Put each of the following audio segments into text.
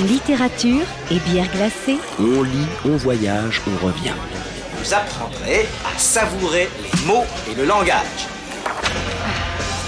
Littérature et bière glacée. On lit, on voyage, on revient. Vous apprendrez à savourer les mots et le langage.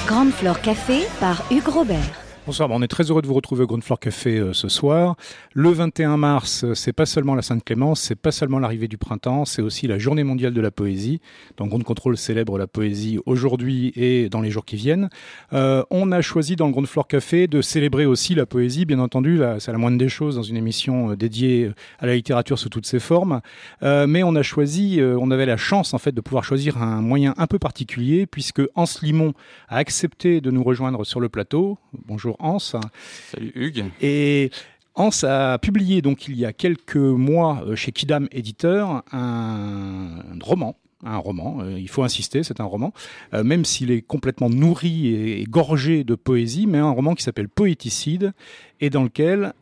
Grande Flore Café par Hugues Robert. Bonsoir, on est très heureux de vous retrouver au Ground Floor Café euh, ce soir. Le 21 mars, euh, c'est pas seulement la Sainte-Clémence, c'est pas seulement l'arrivée du printemps, c'est aussi la Journée mondiale de la poésie. Donc Ground Control célèbre la poésie aujourd'hui et dans les jours qui viennent. Euh, on a choisi dans le Ground Floor Café de célébrer aussi la poésie, bien entendu, c'est la moindre des choses dans une émission dédiée à la littérature sous toutes ses formes. Mais on a choisi, on avait la chance en fait de pouvoir choisir un moyen un peu particulier puisque Hans Limon a accepté de nous rejoindre sur le plateau. Bonjour Hans. Salut Hugues. Et Hans a publié donc il y a quelques mois euh, chez Kidam Éditeur un roman un roman, euh, il faut insister, c'est un roman, euh, même s'il est complètement nourri et, gorgé de poésie, mais un roman qui s'appelle Poéticide, et dans lequel,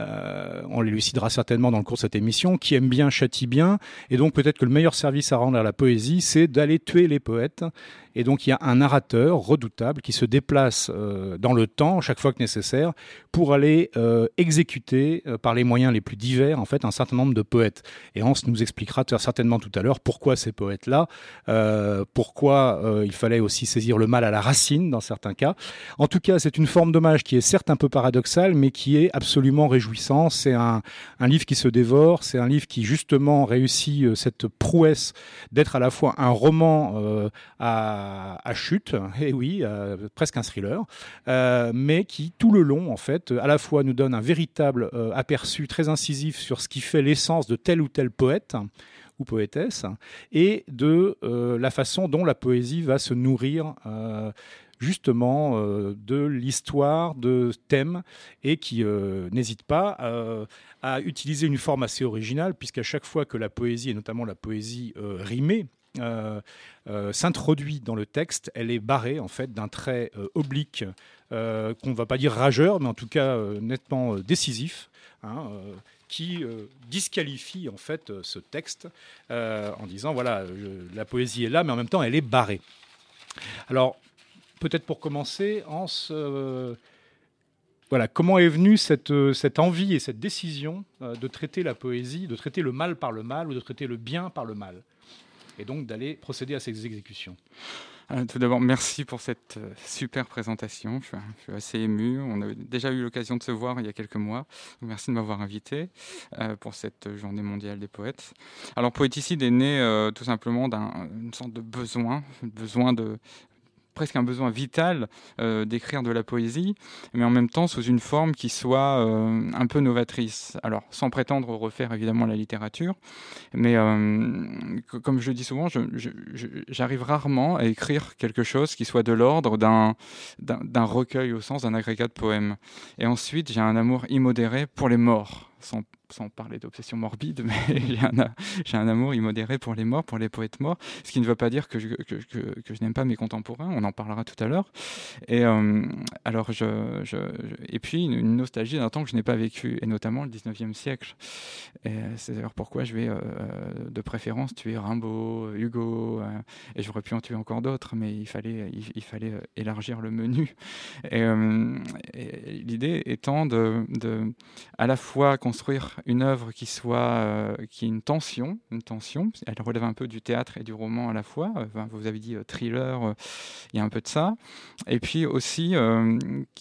on l'élucidera certainement dans le cours de cette émission, qui aime bien châtie bien, et donc peut-être que le meilleur service à rendre à la poésie, c'est d'aller tuer les poètes, et donc il y a un narrateur redoutable qui se déplace euh, dans le temps chaque fois que nécessaire pour aller euh, exécuter euh, par les moyens les plus divers en fait un certain nombre de poètes. Et Hans nous expliquera certainement tout à l'heure pourquoi ces poètes-là, pourquoi il fallait aussi saisir le mal à la racine dans certains cas. En tout cas, c'est une forme d'hommage qui est certes un peu paradoxale, mais qui est absolument réjouissant. C'est un, un livre qui se dévore, c'est un livre qui justement réussit cette prouesse d'être à la fois un roman à à, chute, et eh oui, euh, presque un thriller, euh, mais qui tout le long, en fait, à la fois nous donne un véritable euh, aperçu très incisif sur ce qui fait l'essence de tel ou tel poète ou poétesse, et de la façon dont la poésie va se nourrir justement de l'histoire, de thèmes, et qui n'hésite pas à utiliser une forme assez originale, puisqu'à chaque fois que la poésie, et notamment la poésie rimée, euh, euh, s'introduit dans le texte, elle est barrée en fait d'un trait euh, oblique qu'on ne va pas dire rageur, mais en tout cas nettement décisif. Hein, qui disqualifie en fait ce texte en disant voilà la poésie est là mais en même temps elle est barrée. Alors peut-être pour commencer, Hans, voilà, comment est venue cette, cette, envie et cette décision de traiter la poésie, de traiter le mal par le mal ou de traiter le bien par le mal et donc d'aller procéder à ces exécutions? Euh, tout d'abord, merci pour cette euh, super présentation. Je suis, assez ému. On a déjà eu l'occasion de se voir il y a quelques mois. Merci de m'avoir invité euh, pour cette journée mondiale des poètes. Alors, Poéticide est né tout simplement d'une sorte de besoin, besoin de presque un besoin vital euh, d'écrire de la poésie, mais en même temps sous une forme qui soit euh, un peu novatrice. Alors, sans prétendre refaire évidemment la littérature, mais euh, comme je le dis souvent, j'arrive rarement à écrire quelque chose qui soit de l'ordre d'un recueil au sens d'un agrégat de poèmes. Et ensuite, j'ai un amour immodéré pour les morts, sans parler d'obsession morbide, mais j'ai un, amour immodéré pour les morts, pour les poètes morts, ce qui ne veut pas dire que je, que, je n'aime pas mes contemporains, on en parlera tout à l'heure. Et, euh, alors je, et puis une, nostalgie d'un temps que je n'ai pas vécu, et notamment le 19e siècle. C'est d'ailleurs pourquoi je vais euh, de préférence tuer Rimbaud, Hugo, euh, et j'aurais pu en tuer encore d'autres, mais il fallait, il, fallait élargir le menu. Et, l'idée étant de, de à la fois construire une œuvre qui soit euh, qui ait une tension, une tension. Elle relève un peu du théâtre et du roman à la fois. vous avez dit euh, thriller, euh, il y a un peu de ça. Et puis aussi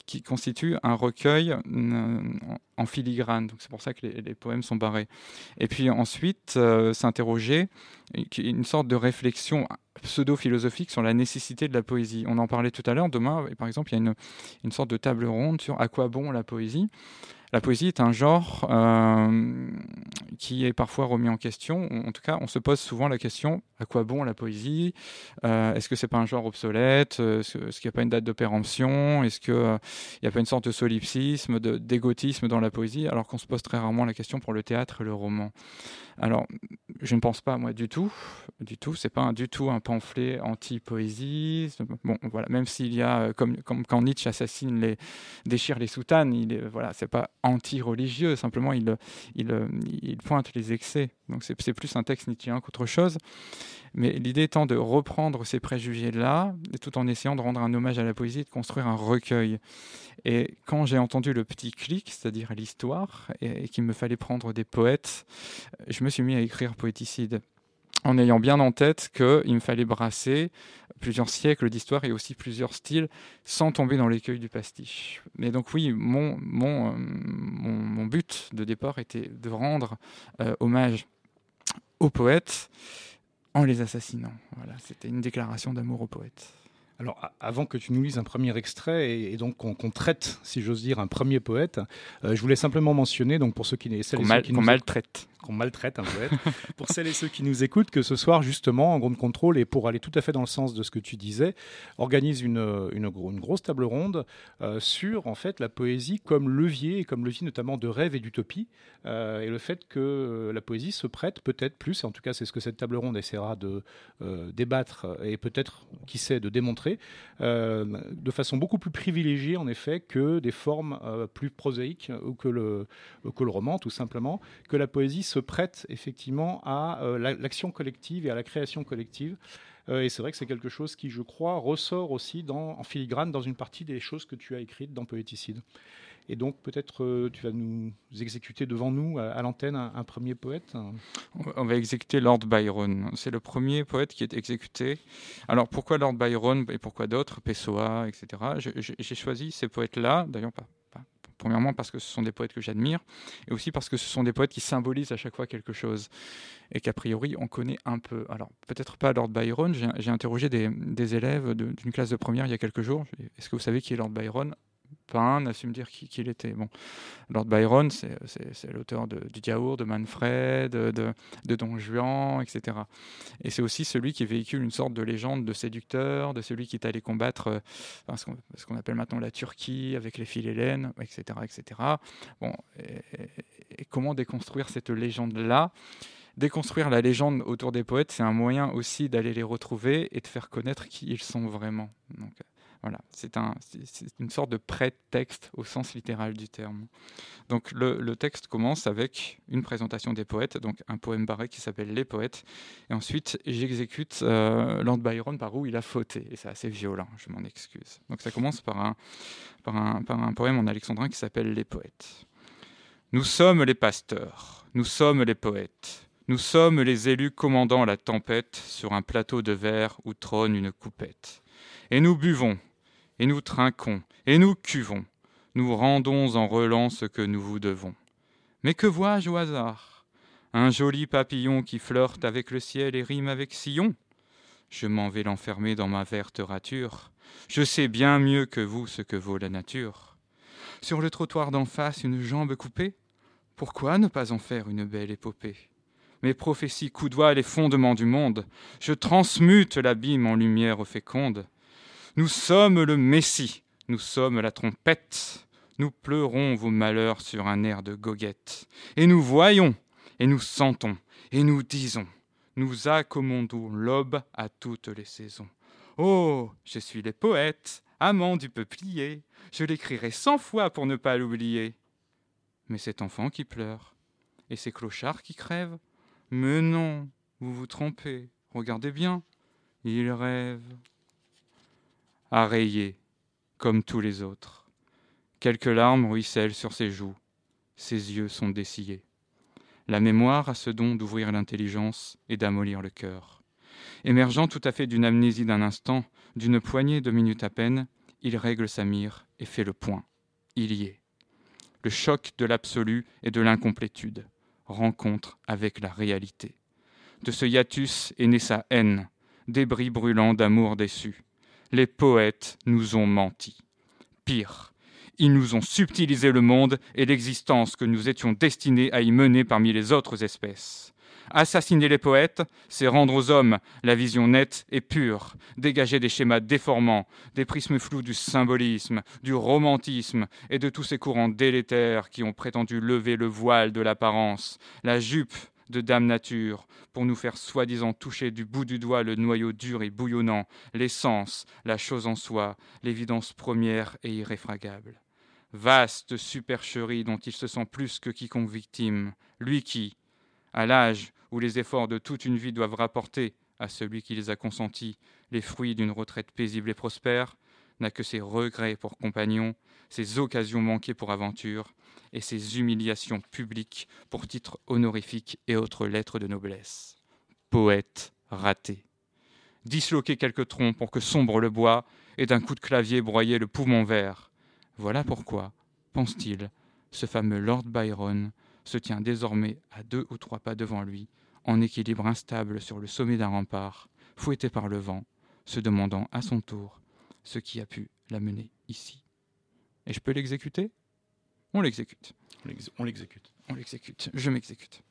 qui constitue un recueil en filigrane. Donc c'est pour ça que les, poèmes sont barrés. Et puis ensuite s'interroger une sorte de réflexion pseudo-philosophique sur la nécessité de la poésie. On en parlait tout à l'heure. Demain, par exemple, il y a une, une sorte de table ronde sur à quoi bon la poésie. La poésie est un genre euh, qui est parfois remis en question. En tout cas, on se pose souvent la question à quoi bon la poésie? Euh, Est-ce que c'est pas un genre obsolète? Est-ce qu'il n'y a pas une date de péremption? Est-ce qu'il n'y a pas une sorte de solipsisme, d'égotisme dans la poésie? Alors qu'on se pose très rarement la question pour le théâtre et le roman. Alors, je ne pense pas, moi, du tout. Du tout. C'est pas du tout un pamphlet anti-poésie. Bon, voilà. Même s'il y a, comme, comme quand Nietzsche assassine les, déchire les soutanes, il est, voilà, pas anti-religieux. Simplement, il, il, il pointe les excès. Donc, c'est plus un texte nietzschéen qu'autre chose. Mais l'idée étant de reprendre ces préjugés-là, tout en essayant de rendre un hommage à la poésie et de construire un recueil. Et quand j'ai entendu le petit clic, c'est-à-dire l'histoire, et, qu'il me fallait prendre des poètes, je me suis mis à écrire Poéticide en ayant bien en tête qu'il me fallait brasser plusieurs siècles d'histoire et aussi plusieurs styles sans tomber dans l'écueil du pastiche. Mais donc oui, mon, euh, but de départ était de rendre euh, hommage aux poètes en les assassinant. Voilà, c'était une déclaration d'amour aux poètes. Alors, avant que tu nous lises un premier extrait et, donc qu'on traite, si j'ose dire, un premier poète, euh, je voulais simplement mentionner, donc pour ceux qui, qu'on mal, maltraite, qu'on maltraite un poète, pour celles et ceux qui nous écoutent, que ce soir justement, en grande contrôle et pour aller tout à fait dans le sens de ce que tu disais, organise une, une, grosse table ronde euh, sur en fait la poésie comme levier et comme levier notamment de rêve et d'utopie euh, et le fait que la poésie se prête peut-être plus, et en tout cas c'est ce que cette table ronde essaiera de débattre et peut-être qui sait de démontrer euh, de façon beaucoup plus privilégiée en effet que des formes euh, plus prosaïques ou que le, que le roman tout simplement, que la poésie se prête effectivement à euh, l'action collective et à la création collective. et c'est vrai que c'est quelque chose qui, je crois, ressort aussi dans, en filigrane dans une partie des choses que tu as écrites dans Poéticide. Et donc peut-être euh, tu vas nous exécuter devant nous à, l'antenne un, premier poète. On va exécuter Lord Byron. C'est le premier poète qui est exécuté. Alors pourquoi Lord Byron et pourquoi d'autres, Pessoa, etc. J'ai choisi ces poètes-là, d'ailleurs pas, premièrement parce que ce sont des poètes que j'admire, et aussi parce que ce sont des poètes qui symbolisent à chaque fois quelque chose, et qu'a priori on connaît un peu. Alors peut-être pas Lord Byron, j'ai interrogé des, élèves d'une classe de première il y a quelques jours. Est-ce que vous savez qui est Lord Byron? Un n'a su me dire qui, il était. Bon, Lord Byron, c'est l'auteur du Diaour, de Manfred, de, Don Juan, etc. Et c'est aussi celui qui véhicule une sorte de légende de séducteur, de celui qui est allé combattre euh, ce qu'on appelle maintenant la Turquie avec les Philhellènes, etc. etc. Bon, et comment déconstruire cette légende-là? Déconstruire la légende autour des poètes, c'est un moyen aussi d'aller les retrouver et de faire connaître qui ils sont vraiment. Donc, voilà, c'est un, une sorte de prétexte au sens littéral du terme. Donc le, texte commence avec une présentation des poètes, donc un poème barré qui s'appelle Les poètes, et ensuite j'exécute euh, Lord Byron par où il a fauté, et c'est assez violent, je m'en excuse. Donc ça commence par un, par un, par un poème en alexandrin qui s'appelle Les poètes. Nous sommes les pasteurs, nous sommes les poètes. Nous sommes les élus commandant la tempête sur un plateau de verre où trône une coupette. Et nous buvons, et nous trinquons, et nous cuvons, nous rendons en relance ce que nous vous devons. Mais que vois-je au hasard? Un joli papillon qui flirte avec le ciel et rime avec sillon Je m'en vais l'enfermer dans ma verte rature. Je sais bien mieux que vous ce que vaut la nature. Sur le trottoir d'en face, une jambe coupée? Pourquoi ne pas en faire une belle épopée? Mes prophéties coudoient les fondements du monde. Je transmute l'abîme en lumière féconde. Nous sommes le Messie, nous sommes la trompette, nous pleurons vos malheurs sur un air de goguette, et nous voyons, et nous sentons, et nous disons, nous accommodons l'aube à toutes les saisons. Oh, je suis les poètes, amants du peuplier, je l'écrirai cent fois pour ne pas l'oublier. Mais cet enfant qui pleure, et ces clochards qui crèvent, mais non, vous vous trompez, regardez bien, il rêve à comme tous les autres. Quelques larmes ruissellent sur ses joues, ses yeux sont dessillés. La mémoire a ce don d'ouvrir l'intelligence et d'amollir le cœur. Émergeant tout à fait d'une amnésie d'un instant, d'une poignée de minutes à peine, il règle sa mire et fait le point. Il y est. Le choc de l'absolu et de l'incomplétude, rencontre avec la réalité. De ce hiatus est née sa haine, débris brûlant d'amour déçu les poètes nous ont menti. Pire, Ils nous ont subtilisé le monde et l'existence que nous étions destinés à y mener parmi les autres espèces. Assassiner les poètes, c'est rendre aux hommes la vision nette et pure, dégager des schémas déformants, des prismes flous du symbolisme, du romantisme et de tous ces courants délétères qui ont prétendu lever le voile de l'apparence, la jupe de Dame Nature, pour nous faire soi-disant toucher du bout du doigt le noyau dur et bouillonnant, l'essence, la chose en soi, l'évidence première et irréfragable. Vaste supercherie dont il se sent plus que quiconque victime, lui qui, à l'âge où les efforts de toute une vie doivent rapporter à celui qui les a consentis les fruits d'une retraite paisible et prospère, n'a que ses regrets pour compagnons, ses occasions manquées pour aventure, et ses humiliations publiques pour titres honorifiques et autres lettres de noblesse. Poète raté. Disloquer quelques troncs pour que sombre le bois, et d'un coup de clavier broyer le poumon vert. Voilà pourquoi, pense-t-il, ce fameux Lord Byron se tient désormais à deux ou trois pas devant lui, en équilibre instable sur le sommet d'un rempart, fouetté par le vent, se demandant à son tour ce qui a pu l'amener ici. Et je peux l'exécuter? On l'exécute. On l'exécute. On l'exécute. Je m'exécute.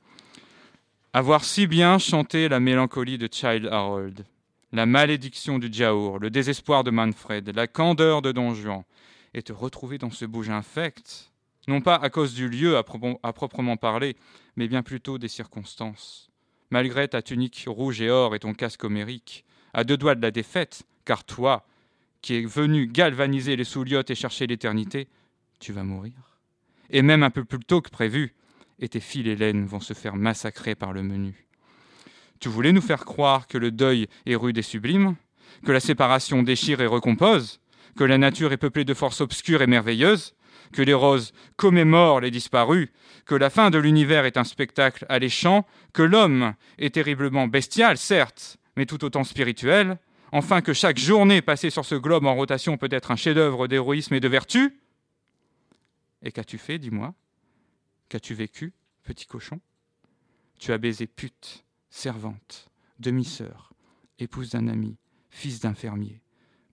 Avoir si bien chanté la mélancolie de Child Harold, la malédiction du Jaour, le désespoir de Manfred, la candeur de Don Juan, et te retrouver dans ce bouge infect, non pas à cause du lieu à, à proprement parler, mais bien plutôt des circonstances malgré ta tunique rouge et or et ton casque homérique, à deux doigts de la défaite, car toi, qui es venu galvaniser les souliottes et chercher l'éternité, tu vas mourir. Et même un peu plus tôt que prévu, et tes fils et vont se faire massacrer par le menu. Tu voulais nous faire croire que le deuil est rude et sublime, que la séparation déchire et recompose, que la nature est peuplée de forces obscures et merveilleuses, que les roses commémorent les disparus, que la fin de l'univers est un spectacle alléchant, que l'homme est terriblement bestial, certes, mais tout autant spirituel, enfin que chaque journée passée sur ce globe en rotation peut être un chef-d'œuvre d'héroïsme et de vertu Et qu'as-tu fait, dis-moi? Qu'as-tu vécu, petit cochon? Tu as baisé pute, servante, demi-sœur, épouse d'un ami, fils d'un fermier,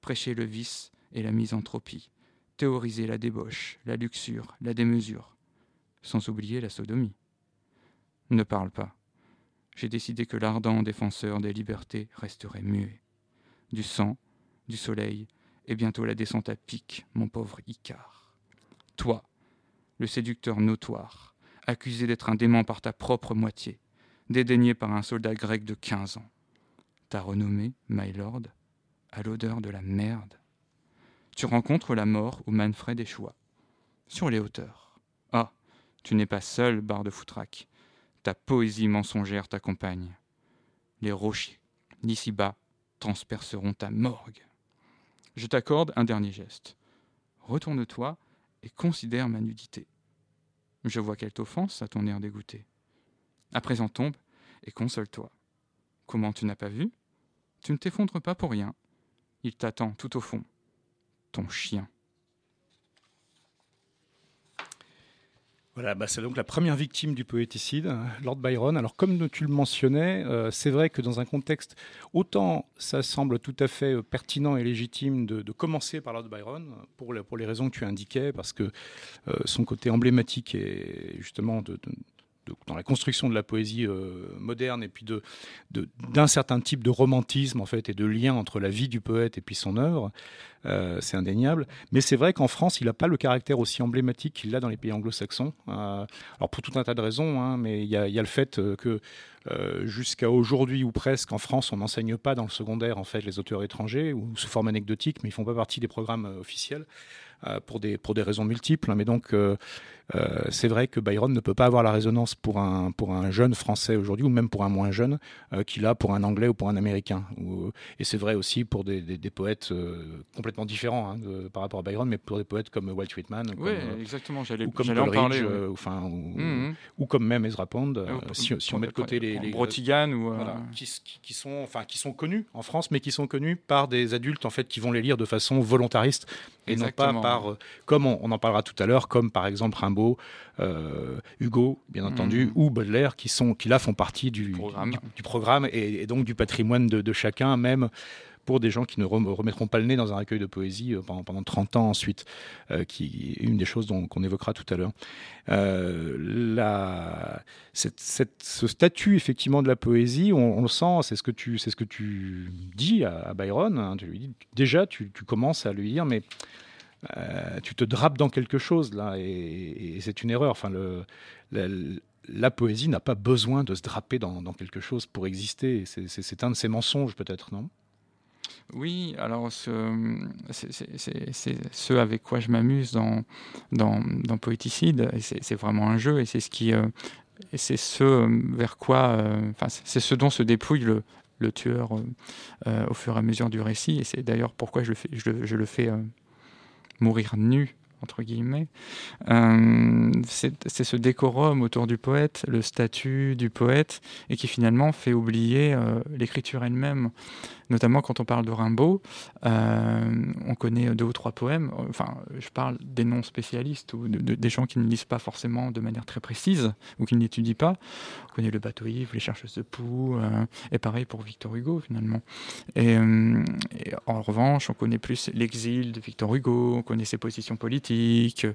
prêché le vice et la misanthropie, théoriser la débauche, la luxure, la démesure, sans oublier la sodomie. Ne parle pas. J'ai décidé que l'ardent défenseur des libertés resterait muet. Du sang, du soleil, et bientôt la descente à pic, mon pauvre Icare. Toi, le séducteur notoire, accusé d'être un démon par ta propre moitié, dédaigné par un soldat grec de quinze ans. Ta renommée, my lord, à l'odeur de la merde tu rencontres la mort où Manfred échoua. Sur les hauteurs. Ah, tu n'es pas seul, barre de Foutraque. Ta poésie mensongère t'accompagne. Les rochers, d'ici-bas, transperceront ta morgue. Je t'accorde un dernier geste. Retourne-toi et considère ma nudité. Je vois qu'elle t'offense à ton air dégoûté. À présent tombe et console-toi. Comment tu n'as pas vu? Tu ne t'effondres pas pour rien. Il t'attend tout au fond ton chien. Voilà, bah c'est donc la première victime du poéticide, Lord Byron. Alors comme tu le mentionnais, euh, c'est vrai que dans un contexte, autant ça semble tout à fait euh, pertinent et légitime de, commencer par Lord Byron, pour, pour les raisons que tu indiquais, parce que euh, son côté emblématique est justement de, dans la construction de la poésie euh, moderne et puis d'un certain type de romantisme en fait et de lien entre la vie du poète et puis son œuvre, euh, c'est indéniable. Mais c'est vrai qu'en France, il n'a pas le caractère aussi emblématique qu'il a dans les pays anglo-saxons. Euh, alors pour tout un tas de raisons, hein, mais il y, a, le fait que jusqu'à aujourd'hui ou presque en France, on n'enseigne pas dans le secondaire en fait les auteurs étrangers ou sous forme anecdotique, mais ils font pas partie des programmes officiels. Pour, des, pour des raisons multiples. Hein. mais donc, euh, c'est vrai que Byron ne peut pas avoir la résonance pour un, pour un jeune français aujourd'hui, ou même pour un moins jeune, euh, qu'il a pour un anglais ou pour un américain. et c'est vrai aussi pour des, des, poètes euh, complètement différents hein, par rapport à Byron, mais pour des poètes comme Walt Whitman, oui, exactement, j'allais, ou comme en parler, enfin, ou, mmh, mmh. ou, comme même Ezra Pound, si, si, on met de côté les, les Brotigan ou qui, qui, sont, enfin, qui sont connus en France, mais qui sont connus par des adultes en fait qui vont les lire de façon volontariste et non pas par, comme on, on, en parlera tout à l'heure, comme par exemple Rimbaud euh, Hugo, bien entendu, mm. ou Baudelaire, qui, sont, qui là font partie du programme, du, programme et, donc du patrimoine de, chacun, même pour des gens qui ne remettront pas le nez dans un recueil de poésie pendant, pendant 30 ans ensuite, qui est une des choses qu'on évoquera tout à l'heure. La, ce statut effectivement de la poésie, on, le sent, c'est ce que tu, ce que tu dis à, Byron. Hein, tu lui dis, déjà, tu, tu, commences à lui dire, mais euh, tu te drapes dans quelque chose là, et, c'est une erreur. Enfin, la, poésie n'a pas besoin de se draper dans, quelque chose pour exister. C'est un de ses mensonges, peut-être, non? Oui, alors c'est ce avec quoi je m'amuse dans, dans, dans, Poéticide, c'est vraiment un jeu, et c'est ce qui, euh, c'est ce euh, vers quoi, c'est ce dont se dépouille le, tueur au fur et à mesure du récit, et c'est d'ailleurs pourquoi je le fais, je le fais mourir nu entre guillemets, euh, c'est ce décorum autour du poète, le statut du poète, et qui finalement fait oublier euh, l'écriture elle-même notamment quand on parle de Rimbaud, euh, on connaît deux ou trois poèmes, enfin je parle des non-spécialistes ou des gens qui ne lisent pas forcément de manière très précise ou qui n'étudient pas. On connaît le bateau ivre, les chercheuses de poux, euh, et pareil pour Victor Hugo finalement. Euh, et, en revanche, on connaît plus l'exil de Victor Hugo, on connaît ses positions politiques.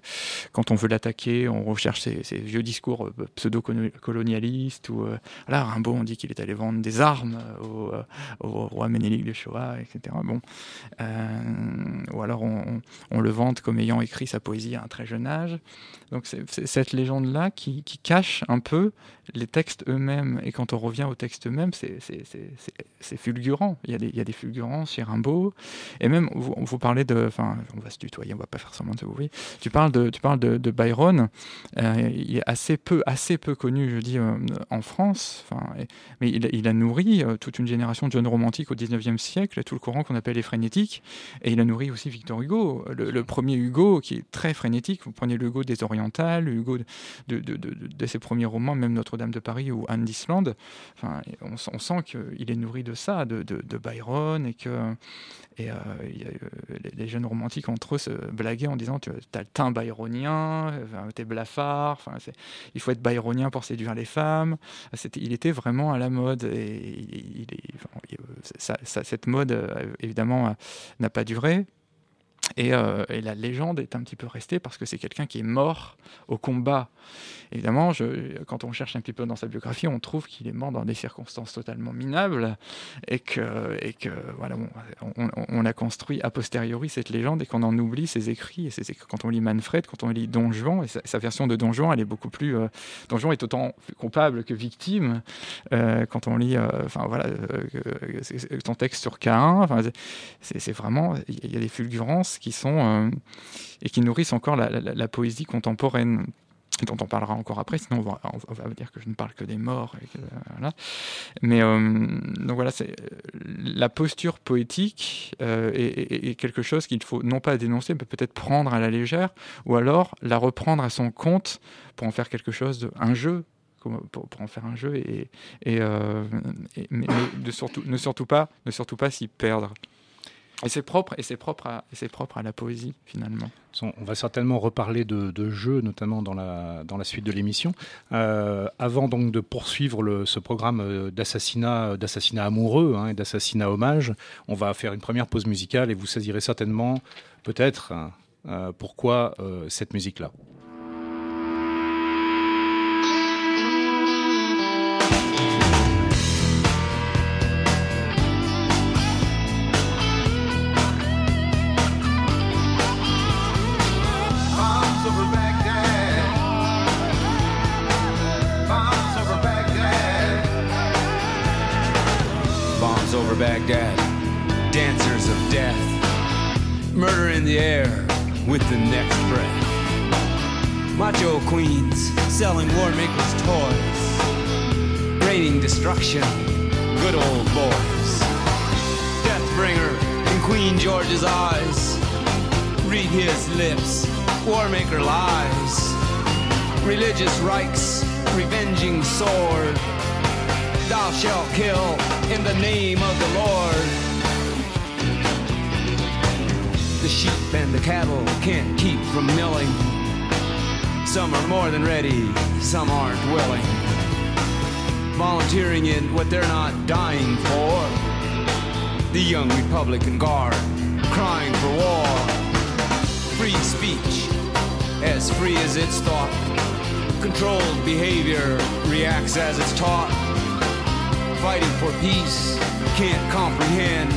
Quand on veut l'attaquer, on recherche ses, vieux discours pseudo-colonialistes. Ou là, Rimbaud, on dit qu'il est allé vendre des armes au, au roi Ménélique de Shoah, etc. Bon. Euh, ou alors on, le vante comme ayant écrit sa poésie à un très jeune âge. Donc c'est cette légende-là qui, cache un peu les textes eux-mêmes. Et quand on revient aux textes eux-mêmes, c'est fulgurant. Il y, a des, il fulgurances chez Rimbaud. Et même, vous, parlez de... Enfin, on va se tutoyer, on va pas faire semblant de se vous Tu parles de, tu parles de, Byron. Euh, il est assez peu, assez peu connu, je dis, euh, en France. Enfin, mais il, a nourri toute une génération de jeunes romantiques au 19e siècle, tout le courant qu'on appelle les frénétiques. Et il a nourri aussi Victor Hugo. Le, premier Hugo, qui est très frénétique, vous prenez le Hugo des Orientales, le Hugo de, de, ses premiers romans, même Notre-Dame de Paris ou Anne d'Islande. Enfin, on, sent qu'il est nourri de ça, de, Byron, et que et, euh, euh, les, jeunes romantiques entre eux se blaguaient en disant Tu as le teint byronien, t'es blafard, enfin, il faut être byronien pour séduire les femmes. il était vraiment à la mode. Et cette mode, euh, évidemment, n'a pas duré. Euh, et, la légende est un petit peu restée parce que c'est quelqu'un qui est mort au combat. Évidemment, quand on cherche un petit peu dans sa biographie, on trouve qu'il est mort dans des circonstances totalement minables et que, et que voilà, on, a construit a posteriori cette légende et qu'on en oublie ses écrits. Et quand on lit Manfred, quand on lit Don Juan, sa, version de Don Juan, elle est beaucoup plus. Euh, Don Juan est autant coupable que victime. Euh, quand on lit, enfin voilà, ton texte sur Cain, c'est vraiment, il y a des fulgurances qui sont euh, et qui nourrissent encore la, poésie contemporaine dont on parlera encore après, sinon on va, dire que je ne parle que des morts. Mais euh, voilà, c'est la posture poétique euh, est, quelque chose qu'il faut non pas dénoncer, mais peut-être prendre à la légère, ou alors la reprendre à son compte pour en faire quelque chose, de, un jeu, pour, mais, surtout, ne surtout pas, ne surtout pas s'y perdre. Et c'est propre, et c'est propre, à, la poésie finalement. On va certainement reparler de, jeux, notamment dans la, suite de l'émission. Euh, avant donc de poursuivre ce programme euh, d'assassinat, d'assassinat amoureux hein, et d'assassinat hommage, on va faire une première pause musicale et vous saisirez certainement peut-être euh, pourquoi cette musique-là. Selling war makers' toys, raining destruction, good old boys. Deathbringer in Queen George's eyes, read his lips, war maker lies. Religious Reich's revenging sword thou shalt kill in the name of the Lord. The sheep and the cattle can't keep from milling. Some are more than ready, some aren't willing. Volunteering in what they're not dying for. the young Republican Guard crying for war. Free speech, as free as it's thought. Controlled behavior reacts as it's taught. Fighting for peace, can't comprehend.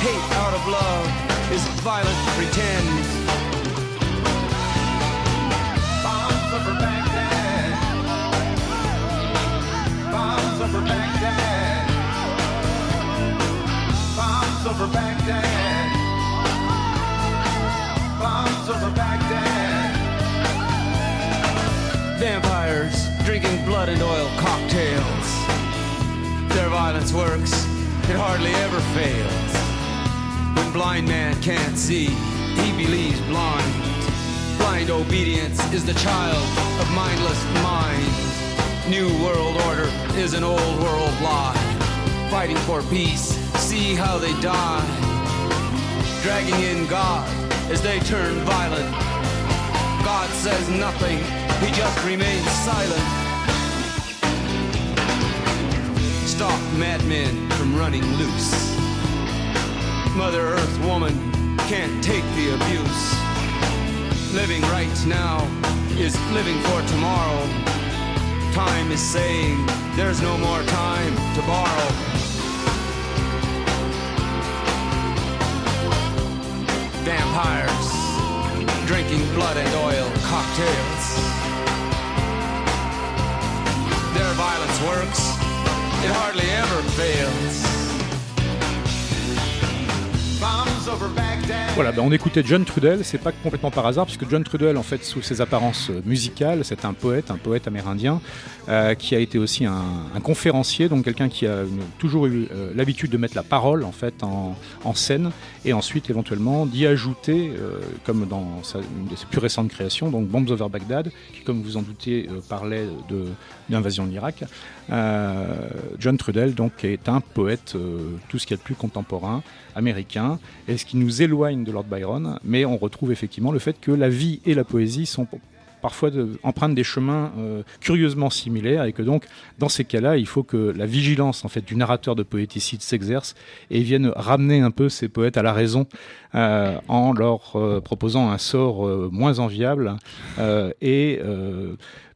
Hate out of love is violent pretend. Vampires drinking blood and oil cocktails. Their violence works, it hardly ever fails. When blind man can't see, he believes blind. Blind obedience is the child of mindless mind. New world order is an old world lie. Fighting for peace, see how they die. Dragging in God as they turn violent. God says nothing, he just remains silent. Stop madmen from running loose. Mother Earth woman can't take the abuse. Living right now is living for tomorrow. Time is saying there's no more time to borrow. Vampires drinking blood and oil cocktails. Their violence works, it hardly ever fails. Voilà, ben on écoutait John Trudell, c'est pas complètement par hasard, puisque John Trudell, en fait, sous ses apparences euh, musicales, c'est un poète, un poète amérindien, euh, qui a été aussi un, conférencier, donc quelqu'un qui a toujours eu euh, l'habitude de mettre la parole, en scène, et ensuite, éventuellement, d'y ajouter, comme dans une de ses plus récentes créations, donc Bombs Over Baghdad, qui, comme vous en doutez, parlait de d'invasion de l'Irak. Euh, John Trudell, donc, est un poète, euh, tout ce qu'il y a de plus contemporain, américain, et ce qui nous éloigne de Lord Byron, mais on retrouve effectivement le fait que la vie et la poésie sont parfois de, empruntent des chemins euh, curieusement similaires et que donc dans ces cas-là il faut que la vigilance en fait du narrateur de poéticide s'exerce et vienne ramener un peu ces poètes à la raison en leur proposant un sort moins enviable et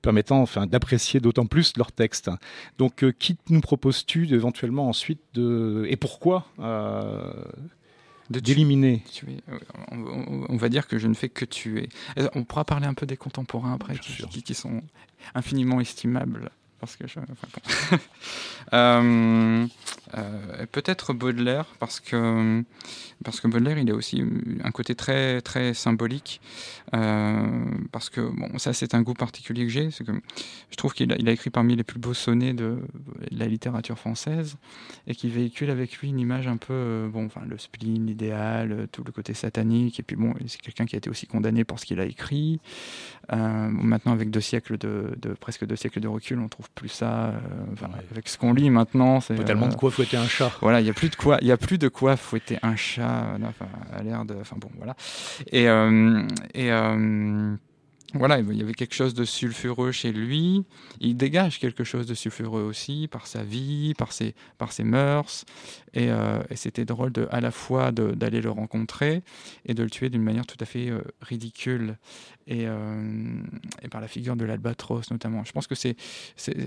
permettant enfin d'apprécier d'autant plus leurs textes. Donc euh, qui nous proposes-tu éventuellement ensuite de et pourquoi euh, d'éliminer. Euh, On, va dire que je ne fais que tuer. On pourra parler un peu des contemporains après, qui sont infiniment estimables. Parce que je. Euh, euh, peut-être Baudelaire, parce que, parce que Baudelaire, il a aussi un côté très, très symbolique. Euh, parce que, bon, ça, c'est un goût particulier que j'ai. Que je trouve qu'il a, écrit parmi les plus beaux sonnets de, la littérature française et qui véhicule avec lui une image un peu, bon, enfin, le spleen, l'idéal, tout le côté satanique. Et puis, bon, c'est quelqu'un qui a été aussi condamné pour ce qu'il a écrit. Maintenant, avec deux siècles de, de- presque deux siècles de recul, on trouve plus ça. euh, enfin, Ouais. Avec ce qu'on lit maintenant, c'est Pas tellement euh, de quoi fouetter un chat. voilà, il y a plus de quoi, il y a plus de quoi fouetter un chat, euh, à l'air de, enfin bon, voilà. Et et voilà, il y avait quelque chose de sulfureux chez lui. Il dégage quelque chose de sulfureux aussi par sa vie, par ses, par ses mœurs. Et, euh, c'était drôle à la fois d'aller le rencontrer et de le tuer d'une manière tout à fait euh, ridicule. Et, euh, et par la figure de l'albatros notamment. Je pense que c'est,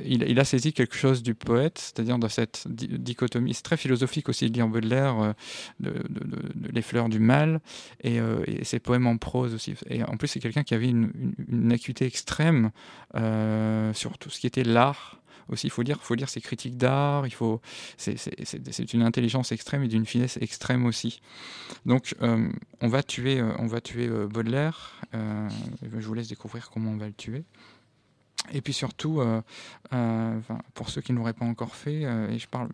il, a saisi quelque chose du poète, c'est-à-dire dans cette di- dichotomie. C'est très philosophique aussi de lire Baudelaire, de, Les fleurs du mal, et, ses poèmes en prose aussi. Et en plus, c'est quelqu'un qui avait une- une acuité extrême euh, sur tout ce qui était l'art. Aussi, il faut lire, faut lire ses critiques d'art. Il faut, c'est, une intelligence extrême et d'une finesse extrême aussi. Donc, euh, on va tuer, euh, on va tuer Baudelaire. Je vous laisse découvrir comment on va le tuer. Et puis surtout, euh, euh, pour ceux qui ne l'auraient pas encore fait, euh, et je parle,